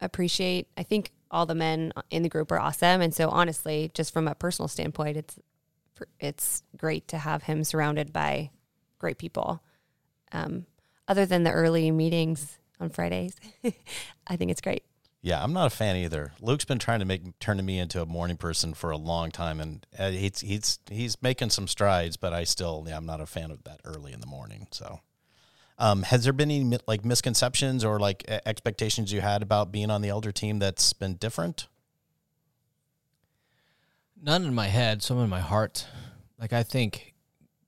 Speaker 3: appreciate. I think all the men in the group are awesome, and so honestly, just from a personal standpoint, it's it's great to have him surrounded by great people. Um, other than the early meetings on Fridays, I think it's great.
Speaker 1: Yeah, I'm not a fan either. Luke's been trying to make turn me into a morning person for a long time, and uh, he's he's he's making some strides. But I still, yeah, I'm not a fan of that early in the morning. So, um, has there been any like misconceptions or like expectations you had about being on the elder team that's been different?
Speaker 2: None in my head, some in my heart. Like I think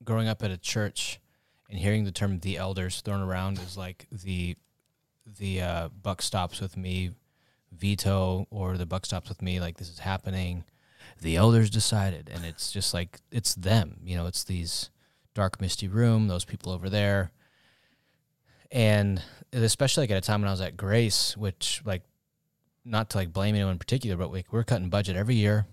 Speaker 2: growing up at a church and hearing the term the elders thrown around is like the the uh, buck stops with me veto or the buck stops with me like this is happening. The elders decided and it's just like it's them, you know, it's these dark misty room, those people over there. And especially like at a time when I was at Grace, which like not to like blame anyone in particular, but like we're cutting budget every year.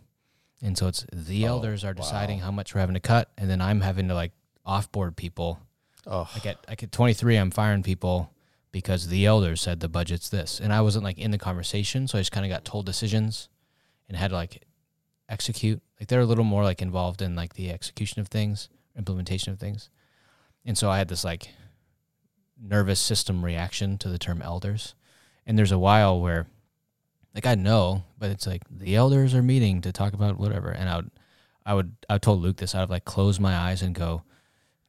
Speaker 2: And so it's the
Speaker 1: Oh,
Speaker 2: elders are deciding
Speaker 1: wow.
Speaker 2: how much we're having to cut, and then I'm having to like offboard people.
Speaker 1: Oh,
Speaker 2: Like at like at 23, I'm firing people because the elders said the budget's this, and I wasn't like in the conversation, so I just kind of got told decisions and had to like execute. Like they're a little more like involved in like the execution of things, implementation of things, and so I had this like nervous system reaction to the term elders. And there's a while where like I know, but it's like the elders are meeting to talk about whatever, and I would, I would, I told Luke this. I would like close my eyes and go,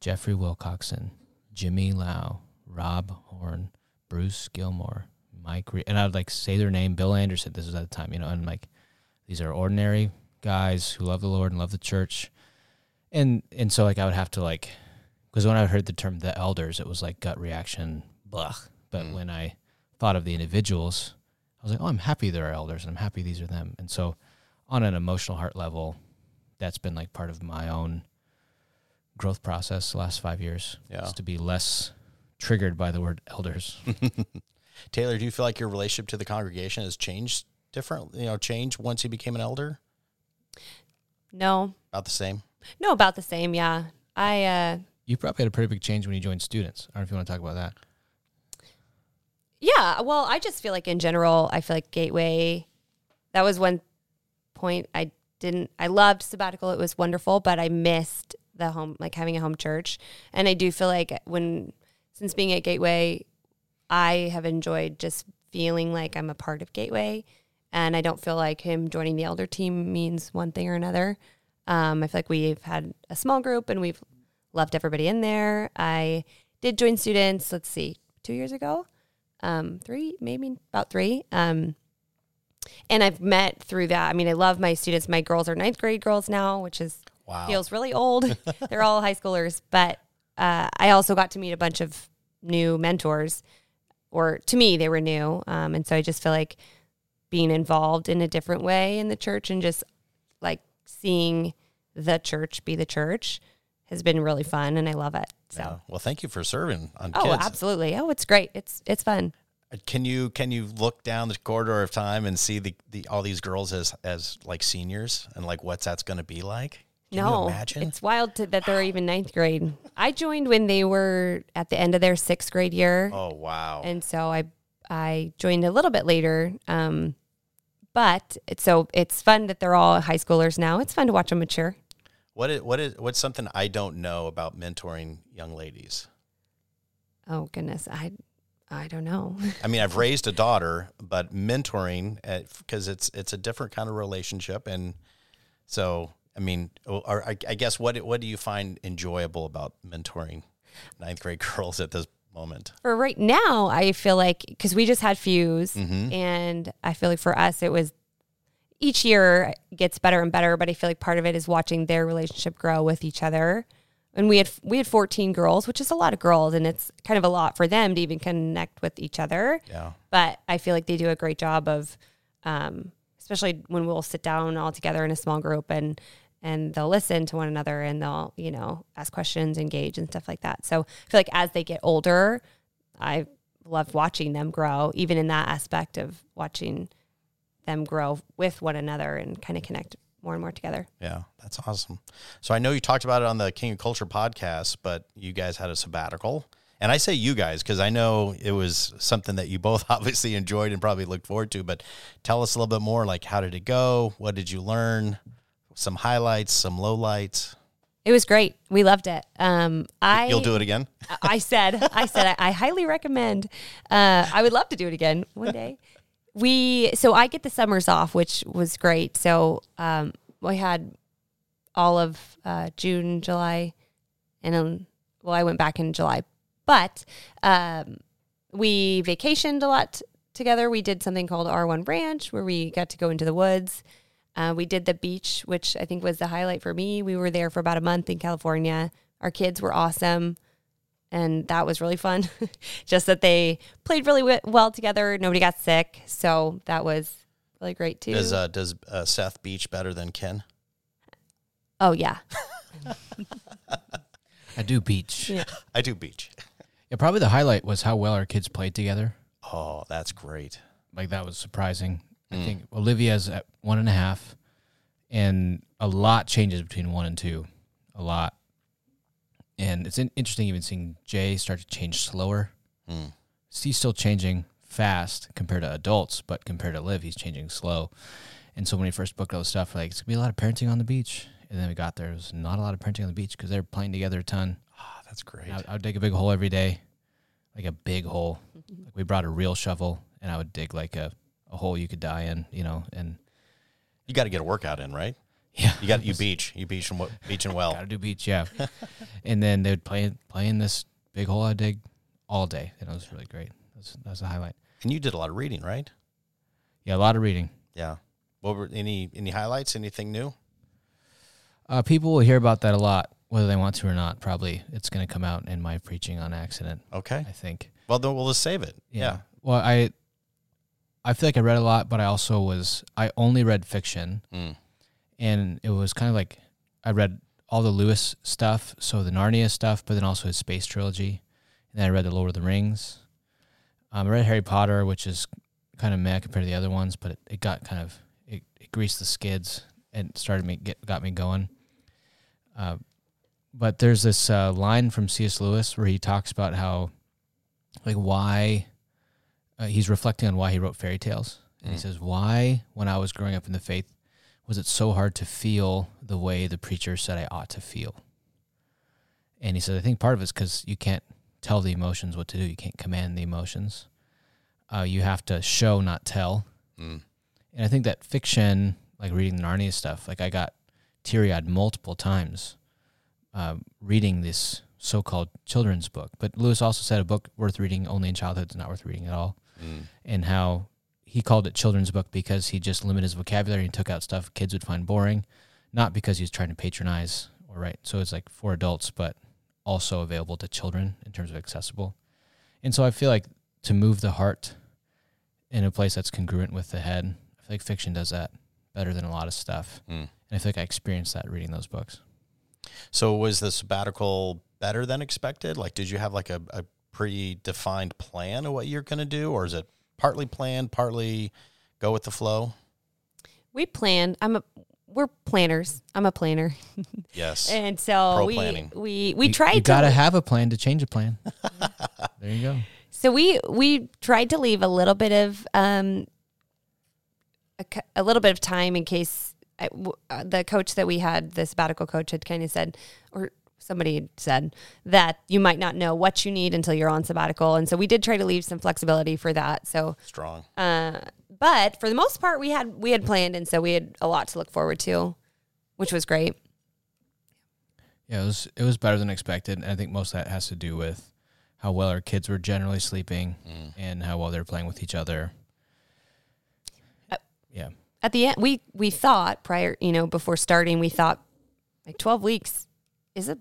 Speaker 2: Jeffrey Wilcoxon, Jimmy Lau, Rob Horn, Bruce Gilmore, Mike, Re-, and I would like say their name, Bill Anderson. This was at the time, you know, and like these are ordinary guys who love the Lord and love the church, and and so like I would have to like because when I heard the term the elders, it was like gut reaction, blah. But
Speaker 1: Mm.
Speaker 2: when I thought of the individuals, I was like, oh, I'm happy there are elders, and I'm happy these are them. And so, on an emotional heart level, that's been like part of my own growth process the last five years.
Speaker 1: Yeah.
Speaker 2: is to be less triggered by the word elders.
Speaker 1: Taylor, do you feel like your relationship to the congregation has changed different, you know, changed once you became an elder?
Speaker 3: No,
Speaker 1: About the same?
Speaker 3: no, about the same. Yeah, I. uh
Speaker 2: You probably had a pretty big change when you joined students. I don't know if you want to talk about that.
Speaker 3: Yeah, well, I just feel like in general, I feel like Gateway. That was one point I didn't. I loved sabbatical; it was wonderful, but I missed the home, like having a home church. And I do feel like when since being at Gateway, I have enjoyed just feeling like I'm a part of Gateway, and I don't feel like him joining the elder team means one thing or another. Um, I feel like we've had a small group and we've loved everybody in there. I did join students. Let's see, two years ago um, three, maybe about three. Um, and I've met through that. I mean, I love my students. My girls are ninth grade girls now, which is
Speaker 1: Wow.
Speaker 3: feels really old. They're all high schoolers, but uh, I also got to meet a bunch of new mentors, or to me, they were new. Um, and so I just feel like being involved in a different way in the church and just like seeing the church be the church has been really fun, and I love it. So.
Speaker 1: Yeah. Well, thank you for serving on
Speaker 3: Oh,
Speaker 1: kids.
Speaker 3: absolutely! Oh, it's great. It's it's fun.
Speaker 1: Can you can you look down the corridor of time and see the, the all these girls as as like seniors and like what's that's going to be like? Can
Speaker 3: no,
Speaker 1: you imagine?
Speaker 3: it's wild to, that they're even ninth grade. I joined when they were at the end of their sixth grade year,
Speaker 1: oh wow.
Speaker 3: and so I I joined a little bit later. Um, but so it's fun that they're all high schoolers now. It's fun to watch them mature.
Speaker 1: What is what is what's something I don't know about mentoring young ladies?
Speaker 3: Oh goodness, I I don't know.
Speaker 1: I mean, I've raised a daughter, but mentoring because it's it's a different kind of relationship, and so I mean, or I, I guess what what do you find enjoyable about mentoring ninth grade girls at this moment?
Speaker 3: for right now, I feel like because we just had Fuse,
Speaker 1: Mhm.
Speaker 3: and I feel like for us, it was each year gets better and better. But I feel like part of it is watching their relationship grow with each other. And we had we had 14 girls, which is a lot of girls, and it's kind of a lot for them to even connect with each other.
Speaker 1: Yeah,
Speaker 3: But I feel like they do a great job of, um, especially when we'll sit down all together in a small group and and they'll listen to one another and they'll you know ask questions, engage, and stuff like that. So I feel like as they get older, I love watching them grow, even in that aspect of watching them grow with one another and kind of connect more and more together.
Speaker 1: yeah, that's awesome. So I know you talked about it on the King of Culture podcast, but you guys had a sabbatical. And I say you guys because I know it was something that you both obviously enjoyed and probably looked forward to. But tell us a little bit more like, how did it go? What did you learn? Some highlights, some lowlights.
Speaker 3: It was great. We loved it. Um, I
Speaker 1: You'll do it again?
Speaker 3: I said, I said, I, I highly recommend. Uh, I would love to do it again one day. We so I get the summers off, which was great. So um, we had all of uh, June, July, and then well, I went back in July, but um, we vacationed a lot together. We did something called R1 Ranch, where we got to go into the woods. Uh, we did the beach, which I think was the highlight for me. We were there for about a month in California. Our kids were awesome and that was really fun. Just that they played really w- well together. Nobody got sick, so that was really great too.
Speaker 1: Does uh, does uh, Seth Beach better than Ken?
Speaker 3: oh yeah,
Speaker 2: I do beach.
Speaker 3: Yeah.
Speaker 1: I do beach.
Speaker 2: Yeah, probably the highlight was how well our kids played together.
Speaker 1: Oh, that's great.
Speaker 2: Like that was surprising. I
Speaker 1: Mm.
Speaker 2: think Olivia's at one and a half, and a lot changes between one and two, a lot. And it's interesting even seeing Jay start to change slower.
Speaker 1: Mm.
Speaker 2: He's still changing fast compared to adults, but compared to Liv, he's changing slow. And so when we first booked all the stuff, like it's gonna be a lot of parenting on the beach. And then we got there, it was not a lot of parenting on the beach because they're playing together a ton.
Speaker 1: Ah, that's great.
Speaker 2: I, I would dig a big hole every day, like a big hole. Like we brought a real shovel, and I would dig like a, a hole you could die in, you know. And
Speaker 1: You got to get a workout in, right?
Speaker 2: yeah,
Speaker 1: You got you beach, you beach and beach and well.
Speaker 2: gotta do beach, yeah. and then they would play play in this big hole I dig all day, and it was really great. That's that's a highlight.
Speaker 1: And you did a lot of reading, right?
Speaker 2: Yeah, a lot of reading.
Speaker 1: Yeah. What were any any highlights? Anything new?
Speaker 2: Uh, people will hear about that a lot, whether they want to or not. Probably it's going to come out in my preaching on accident.
Speaker 1: Okay.
Speaker 2: I think.
Speaker 1: Well, then we'll just save it. Yeah.
Speaker 2: Well, I I feel like I read a lot, but I also was I only read fiction,
Speaker 1: Mm.
Speaker 2: and it was kind of like I read all the Lewis stuff, so the Narnia stuff, but then also his space trilogy, and then I read the Lord of the Rings. Um, I read Harry Potter, which is kind of meh compared to the other ones, but it, it got kind of it, it greased the skids and started me get got me going. Uh, but there's this uh, line from C.S. Lewis where he talks about how, like, why uh, he's reflecting on why he wrote fairy tales, and he
Speaker 1: Mm.
Speaker 2: says, "Why, when I was growing up in the faith, was it so hard to feel the way the preacher said I ought to feel?" And he says, "I think part of it's because you can't tell the emotions what to do. You can't command the emotions. Uh, you have to show, not tell."
Speaker 1: Mm.
Speaker 2: And I think that fiction, like reading the Narnia stuff, like I got teary eyed multiple times uh, reading this so called children's book. But Lewis also said a book worth reading only in childhood is not worth reading at all.
Speaker 1: Mm.
Speaker 2: And how he called it children's book because he just limited his vocabulary and took out stuff kids would find boring, not because he was trying to patronize or right. So it's like for adults, but also available to children in terms of accessible. And so I feel like to move the heart in a place that's congruent with the head, I feel like fiction does that better than a lot of stuff.
Speaker 1: Mm.
Speaker 2: And I feel like I experienced that reading those books.
Speaker 1: So was the sabbatical better than expected? Like, did you have like a, a predefined plan of what you're going to do, or is it partly planned, partly go with the flow?
Speaker 3: We planned. I'm a. We're planners. I'm a planner,
Speaker 1: Yes.
Speaker 3: and so
Speaker 1: Pro
Speaker 3: we
Speaker 1: planning.
Speaker 3: we we
Speaker 2: you,
Speaker 3: tried
Speaker 2: You
Speaker 3: to.
Speaker 2: gotta have a plan to change a plan. there you go.
Speaker 3: So we we tried to leave a little bit of um a little bit of time in case I, w- uh, the coach that we had, the sabbatical coach, had kind of said, or somebody said that you might not know what you need until you're on sabbatical, and so we did try to leave some flexibility for that. So,
Speaker 1: Strong.
Speaker 3: uh, but for the most part, we had we had planned, and so we had a lot to look forward to, which was great.
Speaker 2: Yeah, it was it was better than expected, and I think most of that has to do with how well our kids were generally sleeping
Speaker 1: Mm.
Speaker 2: and how well they're playing with each other.
Speaker 3: Uh,
Speaker 2: yeah,
Speaker 3: at the end we we thought prior you know before starting we thought like 12 weeks is a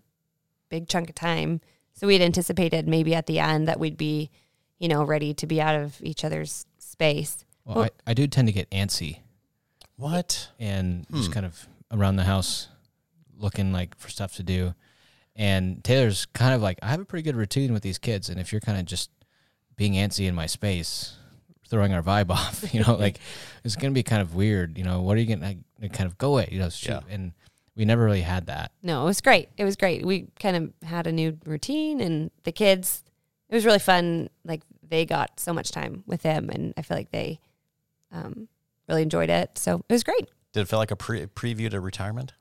Speaker 3: big chunk of time so we had anticipated maybe at the end that we'd be you know ready to be out of each other's space
Speaker 2: well,
Speaker 3: Well-
Speaker 2: I, I do tend to get antsy
Speaker 1: What?
Speaker 2: and just
Speaker 1: Hmm.
Speaker 2: kind of around the house looking like for stuff to do. And Taylor's kind of like, I have a pretty good routine with these kids, and if you're kind of just being antsy in my space, throwing our vibe off, you know, like it's gonna be kind of weird. You know, what are you gonna kind of go at? You know, shoot.
Speaker 1: Yeah.
Speaker 2: And we never really had that.
Speaker 3: no it was great it was great we kind of had a new routine and the kids it was really fun like they got so much time with him and i feel like they um, really enjoyed it so it was great
Speaker 1: Did it feel like a pre- preview to retirement?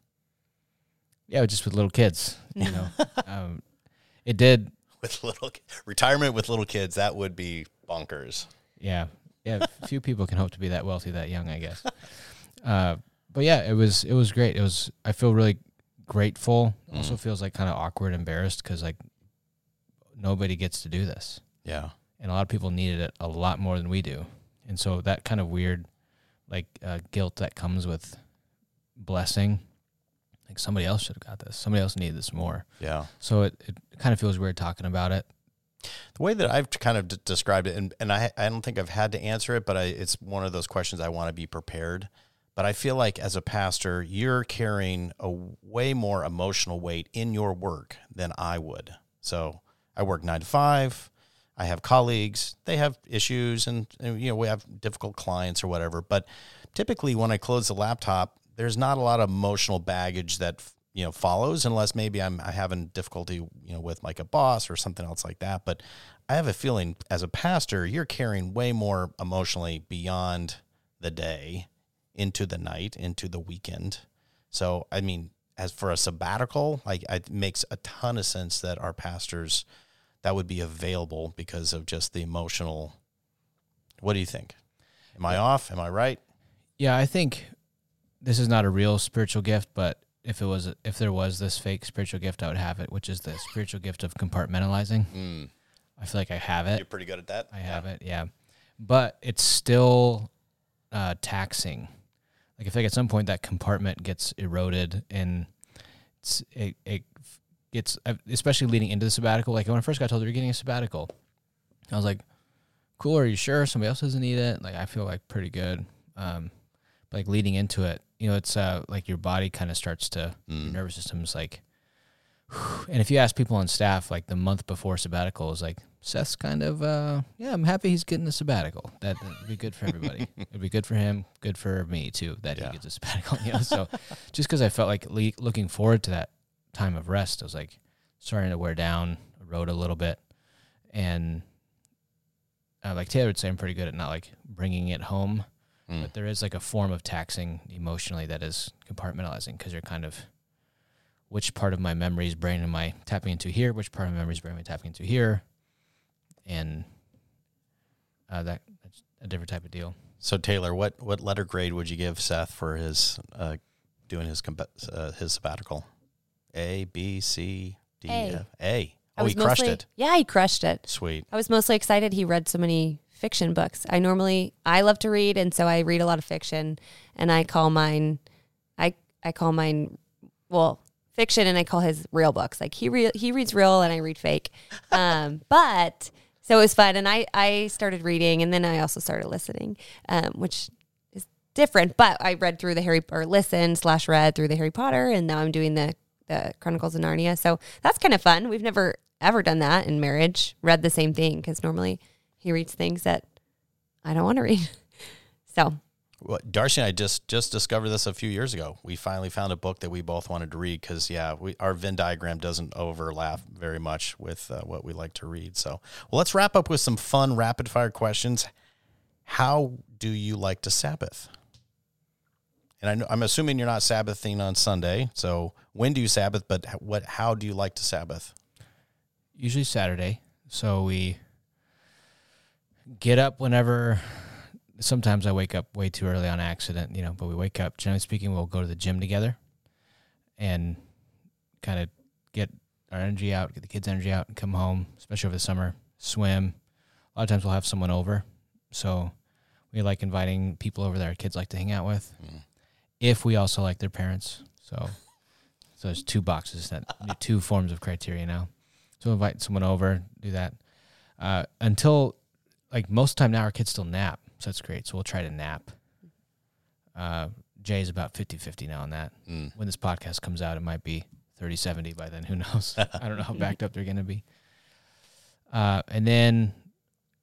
Speaker 2: Yeah, just with little kids. You know, um, it did.
Speaker 1: With little retirement with little kids, that would be bonkers.
Speaker 2: Yeah, yeah. Few people can hope to be that wealthy that young, I guess. Uh, but yeah, it was it was great. It was. I feel really grateful. Also
Speaker 1: Mm.
Speaker 2: feels like kind of awkward, embarrassed because like nobody gets to do this,
Speaker 1: Yeah.
Speaker 2: and a lot of people needed it a lot more than we do, and so that kind of weird, like uh, guilt that comes with blessing. Like somebody else should have got this. Somebody else needed this more.
Speaker 1: Yeah.
Speaker 2: So it, it kind of feels weird talking about it.
Speaker 1: The way that I've kind of d- described it, and, and I, I don't think I've had to answer it, but I, it's one of those questions I want to be prepared. But I feel like as a pastor, you're carrying a way more emotional weight in your work than I would. So I work nine to five. I have colleagues. They have issues, and, and you know we have difficult clients or whatever. But typically, when I close the laptop, there's not a lot of emotional baggage that you know follows, unless maybe I'm having difficulty you know with like a boss or something else like that. But I have a feeling as a pastor, you're carrying way more emotionally beyond the day into the night, into the weekend. So, I mean, as for a sabbatical, like it makes a ton of sense that our pastors that would be available because of just the emotional. What do you think? Am I off? Am I right?
Speaker 2: Yeah, I think this is not a real spiritual gift, but if it was, if there was this fake spiritual gift, I would have it, which is the spiritual gift of compartmentalizing.
Speaker 1: Mm,
Speaker 2: I feel like I have it.
Speaker 1: you're pretty good at that.
Speaker 2: I have it, yeah. But it's still uh, taxing. Like I feel like at some point that compartment gets eroded and it's, it it gets especially leading into the sabbatical. Like when I first got told you're getting a sabbatical, I was like, "Cool, are you sure somebody else doesn't need it?" Like I feel like pretty good. Um, but like leading into it, you know, it's uh like your body kind of starts to your
Speaker 1: Mm.
Speaker 2: nervous system's like. And if you ask people on staff, like the month before sabbatical, is like Seth's kind of, uh, yeah, I'm happy he's getting a sabbatical. That would be good for everybody. It'd be good for him, good for me too, that
Speaker 1: Yeah.
Speaker 2: he gets a sabbatical. You know, so just because I felt like le- looking forward to that time of rest, I was like starting to wear down, erode a little bit, and uh, like Taylor would say, I'm pretty good at not like bringing it home,
Speaker 1: Mm.
Speaker 2: but there is like a form of taxing emotionally that is compartmentalizing because you're kind of which part of my memories brain am I tapping into here, which part of my memories brain am I tapping into here, and uh, that that's a different type of deal.
Speaker 1: So Taylor, what what letter grade would you give Seth for his uh, doing his compa- uh, his sabbatical? A, B, C, D,
Speaker 3: A.
Speaker 1: F. A.
Speaker 3: I
Speaker 1: Oh, he crushed
Speaker 3: mostly-
Speaker 1: it.
Speaker 3: Yeah, he crushed it.
Speaker 1: Sweet.
Speaker 3: I was mostly excited he read so many fiction books. I normally I love to read and so I read a lot of fiction and I call mine I I call mine well, fiction and I call his real books. Like he re- he reads real and I read fake. Um but so it was fun and I I started reading and then I also started listening um which is different, but I read through the Harry or listened slash read through the Harry Potter and now I'm doing the the Chronicles of Narnia. So that's kind of fun. We've never ever done that in marriage. Read the same thing because normally he reads things that I don't want to read. So
Speaker 1: Darcy and I just just discovered this a few years ago. We finally found a book that we both wanted to read because yeah, we, our Venn diagram doesn't overlap very much with uh, what we like to read. So, well, let's wrap up with some fun rapid fire questions. How do you like to Sabbath? And I know, I'm assuming you're not Sabbathing on Sunday. So, when do you Sabbath? But what? How do you like to Sabbath?
Speaker 2: Usually Saturday, so we get up whenever. Sometimes I wake up way too early on accident, you know. But we wake up. Generally speaking, we'll go to the gym together, and kind of get our energy out, get the kids' energy out, and come home. Especially over the summer, swim. A lot of times we'll have someone over, so we like inviting people over that our kids like to hang out with.
Speaker 1: Mm.
Speaker 2: If we also like their parents, so so there's two boxes that two forms of criteria now. So we'll invite someone over, do that. Uh, until like most of the time now our kids still nap. So that's great. So we'll try to nap. Uh, Jay's about 50-50 now on that.
Speaker 1: Mm.
Speaker 2: When this podcast comes out, it might be 30-70 by then. Who knows? I don't know how backed up they're going to be. Uh, and then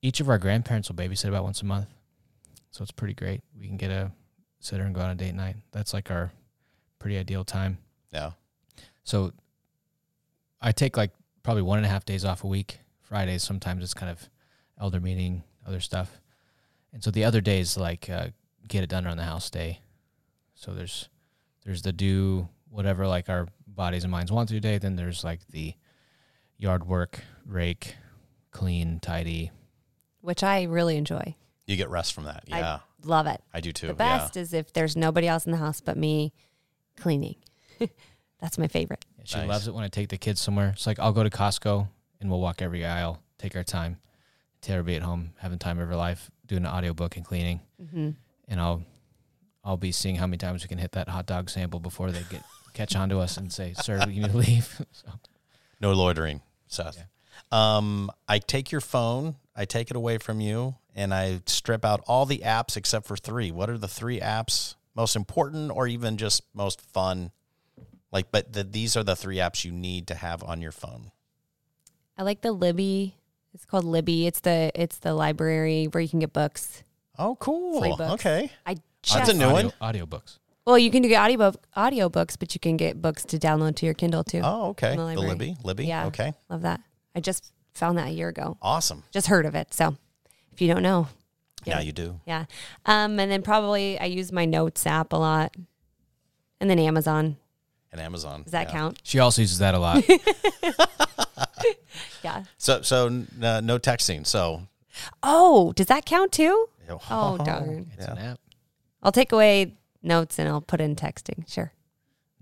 Speaker 2: each of our grandparents will babysit about once a month. So it's pretty great. We can get a sitter and go on a date night. That's like our pretty ideal time.
Speaker 1: Yeah.
Speaker 2: So I take like probably one and a half days off a week. Fridays sometimes it's kind of elder meeting, other stuff. And so the other days like uh, get it done around the house day. So there's there's the do whatever like our bodies and minds want to do day. Then there's like the yard work, rake, clean, tidy.
Speaker 3: which I really enjoy.
Speaker 1: You get rest from that.
Speaker 3: I-
Speaker 1: Yeah,
Speaker 3: Love it.
Speaker 1: I, do too.
Speaker 3: The best is if there's nobody else in the house but me cleaning. That's my favorite.
Speaker 2: She
Speaker 1: Nice.
Speaker 2: loves it when I take the kids somewhere. It's like I'll go to Costco and we'll walk every aisle, take our time. Taylor be at home having time of her life, doing an audiobook and cleaning.
Speaker 3: hmm
Speaker 2: and I'll I'll be seeing how many times we can hit that hot dog sample before they get catch on to us and say, "Sir, you need to leave." so,
Speaker 1: No loitering, Seth. Um, I take your phone, I take it away from you, and I strip out all the apps except for three. What are the three apps most important, or even just most fun? Like, but the, these are the three apps you need to have on your phone.
Speaker 3: I like the Libby. It's called Libby. It's the it's the library where you can get books.
Speaker 1: Oh, cool.
Speaker 3: Free books.
Speaker 1: Okay.
Speaker 3: I
Speaker 1: That's a new one.
Speaker 2: audio, audiobooks.
Speaker 3: well, you can do audiobook audiobooks, but you can get books to download to your Kindle too.
Speaker 1: Oh, okay.
Speaker 3: In the
Speaker 1: The. Libby. Libby.
Speaker 3: Yeah.
Speaker 1: Okay.
Speaker 3: Love that. I just found that a year ago.
Speaker 1: Awesome.
Speaker 3: Just heard of it. So if you don't know, Yeah.
Speaker 1: Now you do.
Speaker 3: yeah. Um, and then probably I use my notes app a lot, and then Amazon.
Speaker 1: And Amazon.
Speaker 3: Does that
Speaker 1: yeah.
Speaker 3: count?
Speaker 2: She also uses that a lot.
Speaker 3: Yeah.
Speaker 1: So, so uh, no texting. So,
Speaker 3: Oh, does that count too? Oh, darn.
Speaker 2: It's
Speaker 1: Yeah.
Speaker 2: an app.
Speaker 3: I'll take away notes and I'll put in texting. Sure.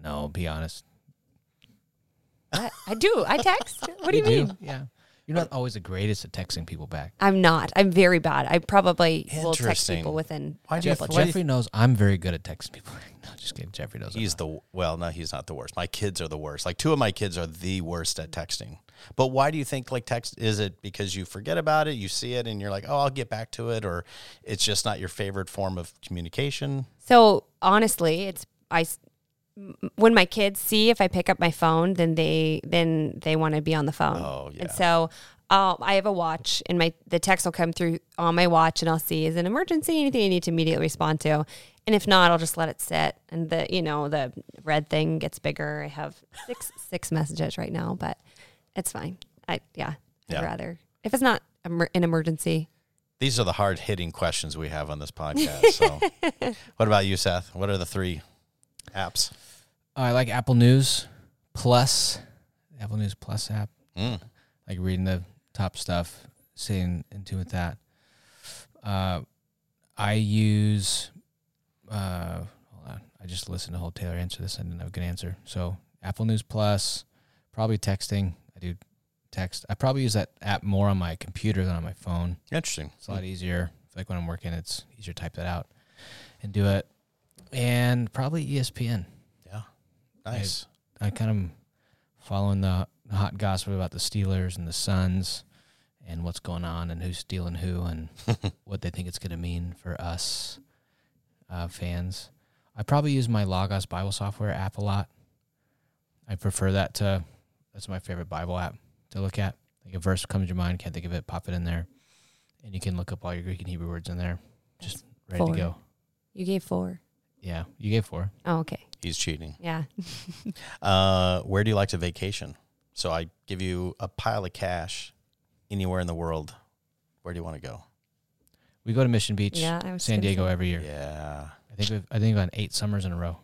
Speaker 2: No, be honest.
Speaker 3: I, I do. I text. What do you mean?
Speaker 2: Yeah. You're not always the greatest at texting people back.
Speaker 3: I'm not. I'm very bad. I probably will text people within
Speaker 1: Why
Speaker 3: a
Speaker 1: do you-
Speaker 3: couple of
Speaker 1: why do
Speaker 3: days.
Speaker 2: Jeffrey knows I'm very good at texting people. No, just kidding. Jeffrey knows. I'm
Speaker 1: He's
Speaker 2: not.
Speaker 1: the well, no, he's not the worst. My kids are the worst. Like two of my kids are the worst at texting. But why do you think like text is it because you forget about it, you see it and you're like, "Oh, I'll get back to it," or it's just not your favorite form of communication?
Speaker 3: So honestly, it's I. When my kids see if I pick up my phone, then they then they want to be on the phone.
Speaker 1: Oh, yeah.
Speaker 3: And so uh, I have a watch, and my the text will come through on my watch, and I'll see is it an emergency, anything I need to immediately respond to, and if not, I'll just let it sit, and the you know the red thing gets bigger. I have six six messages right now, but it's fine. I yeah,
Speaker 1: Yeah.
Speaker 3: I'd rather if it's not an emergency.
Speaker 1: These are the hard hitting questions we have on this podcast. So, what about you, Seth? What are the three apps?
Speaker 2: I like Apple News Plus, Apple News Plus app.
Speaker 1: Mm.
Speaker 2: Like reading the top stuff, staying in tune with that. Uh, I use. Uh, hold on. I just listened to whole Taylor answer this. I didn't have a good answer. So Apple News Plus, probably texting. I do text. I probably use that app more on my computer than on my phone.
Speaker 1: Interesting.
Speaker 2: It's a lot easier. I like when I'm working, it's easier to type that out and do it. And probably ESPN.
Speaker 1: Yeah. Nice.
Speaker 2: I kind of following the hot gossip about the Steelers and the Suns and what's going on and who's stealing who and what they think it's going to mean for us uh, fans. I probably use my Logos Bible software app a lot. I prefer that to that's my favorite Bible app to look at. Like a verse comes to your mind, can't think of it, pop it in there, and you can look up all your Greek and Hebrew words in there. Just ready
Speaker 3: Four.
Speaker 2: to go.
Speaker 3: You gave four.
Speaker 2: Yeah, you gave four.
Speaker 3: Oh, okay.
Speaker 1: He's cheating.
Speaker 3: Yeah.
Speaker 1: Uh, where do you like to vacation? So I give you a pile of cash anywhere in the world. Where do you want to go?
Speaker 2: We go to Mission Beach,
Speaker 3: Yeah. I was
Speaker 2: San
Speaker 3: gonna
Speaker 2: Diego
Speaker 3: say-
Speaker 2: every year.
Speaker 1: Yeah.
Speaker 2: I think we've I think we've gone eight summers in a row.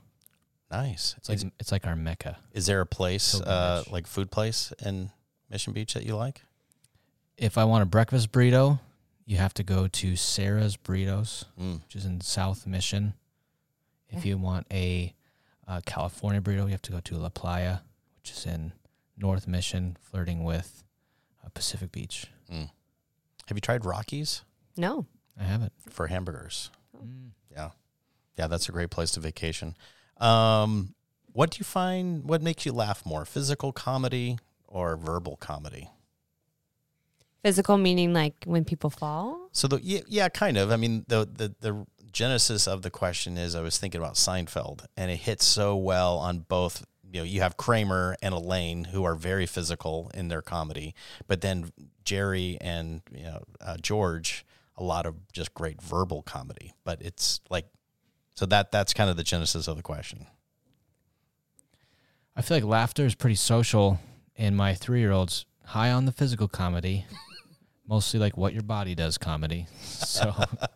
Speaker 1: Nice.
Speaker 2: It's like
Speaker 1: is,
Speaker 2: it's like our mecca.
Speaker 1: is there a place,
Speaker 2: Pilgrimage.
Speaker 1: uh, like food place in Mission Beach that you like?
Speaker 2: If I want a breakfast burrito, you have to go to Sarah's Burritos,
Speaker 1: Mm.
Speaker 2: which is in South Mission. If
Speaker 3: Yeah.
Speaker 2: you want a uh, California burrito, you have to go to La Playa, which is in North Mission, flirting with uh, Pacific Beach.
Speaker 1: Mm. Have you tried Rocky's
Speaker 3: No.
Speaker 2: I haven't.
Speaker 1: for hamburgers?
Speaker 2: Mm.
Speaker 1: Yeah. Yeah, that's a great place to vacation. Um, what do you find, what makes you laugh more, physical comedy or verbal comedy?
Speaker 3: Physical meaning like when people fall.
Speaker 1: So the yeah, yeah, kind of. I mean, the the the genesis of the question is I was thinking about Seinfeld, and it hits so well on both. You know, you have Kramer and Elaine who are very physical in their comedy, but then Jerry and you know uh, George, a lot of just great verbal comedy. But it's like, so that that's kind of the genesis of the question.
Speaker 2: I feel like laughter is pretty social, and my three year old's high on the physical comedy, mostly like what your body does comedy. So,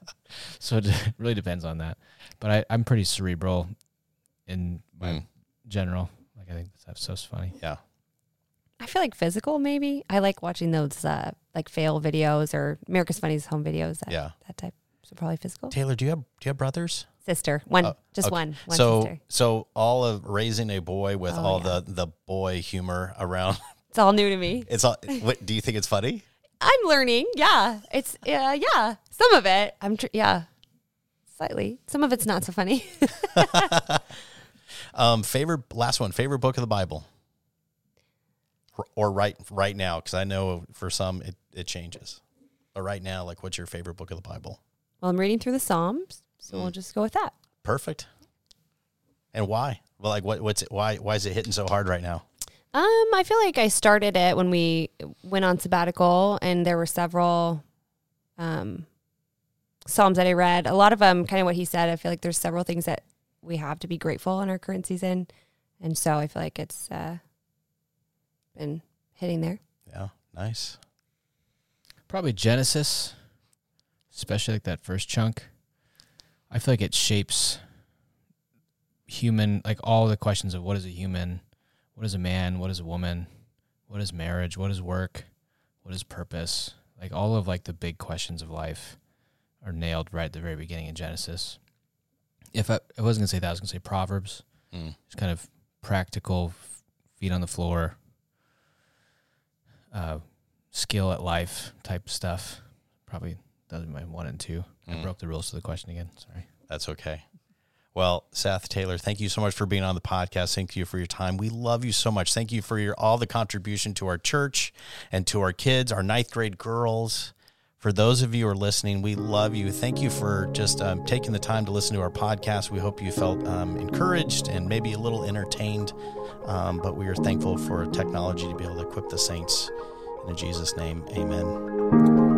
Speaker 2: so it really depends on that. But I, I'm pretty cerebral in my
Speaker 1: Mm.
Speaker 2: general. Like I think that's so funny.
Speaker 1: Yeah.
Speaker 3: I feel like physical maybe. I like watching those uh like fail videos or America's Funniest Home videos. That,
Speaker 1: Yeah.
Speaker 3: That type. So probably physical.
Speaker 1: Taylor, do you have do you have brothers?
Speaker 3: Sister. One.
Speaker 1: Oh,
Speaker 3: just
Speaker 1: okay.
Speaker 3: one. One
Speaker 1: so
Speaker 3: sister.
Speaker 1: so all of raising a boy with
Speaker 3: Oh,
Speaker 1: all
Speaker 3: yeah.
Speaker 1: the the boy humor around.
Speaker 3: It's all new to me.
Speaker 1: It's all. What do you think it's funny?
Speaker 3: I'm learning. Yeah. It's uh, yeah. Some of it. I'm tr- yeah. Slightly. Some of it's not so funny.
Speaker 1: Um, favorite last one. Favorite book of the Bible, or, right right now, because I know for some it it changes. But right now, like, what's your favorite book of the Bible?
Speaker 3: well, I'm reading through the Psalms, so
Speaker 1: Mm.
Speaker 3: we'll just go with that.
Speaker 1: Perfect. And why? Well, like, what what's it? Why why is it hitting so hard right now?
Speaker 3: Um, I feel like I started it when we went on sabbatical, and there were several um, psalms that I read. A lot of them, kind of what he said. I feel like there's several things that we have to be grateful in our current season, and so I feel like it's uh, been hitting there.
Speaker 1: Yeah, nice.
Speaker 2: Probably Genesis, especially like that first chunk. I feel like it shapes human, like all the questions of what is a human, what is a man, what is a woman, what is marriage, what is work, what is purpose. Like all of like the big questions of life are nailed right at the very beginning in Genesis. If I, I wasn't gonna say that, I was gonna say Proverbs.
Speaker 1: Mm.
Speaker 2: It's kind of practical, f- feet on the floor, uh, skill at life type stuff. Probably doesn't my one and two. I
Speaker 1: Mm.
Speaker 2: broke the rules to the question again. Sorry.
Speaker 1: That's okay. Well, Seth Taylor, thank you so much for being on the podcast. Thank you for your time. We love you so much. Thank you for your all the contribution to our church and to our kids, our ninth grade girls. For those of you who are listening, we love you. Thank you for just um, taking the time to listen to our podcast. We hope you felt um, encouraged and maybe a little entertained. Um, but we are thankful for technology to be able to equip the saints. In Jesus' name, amen.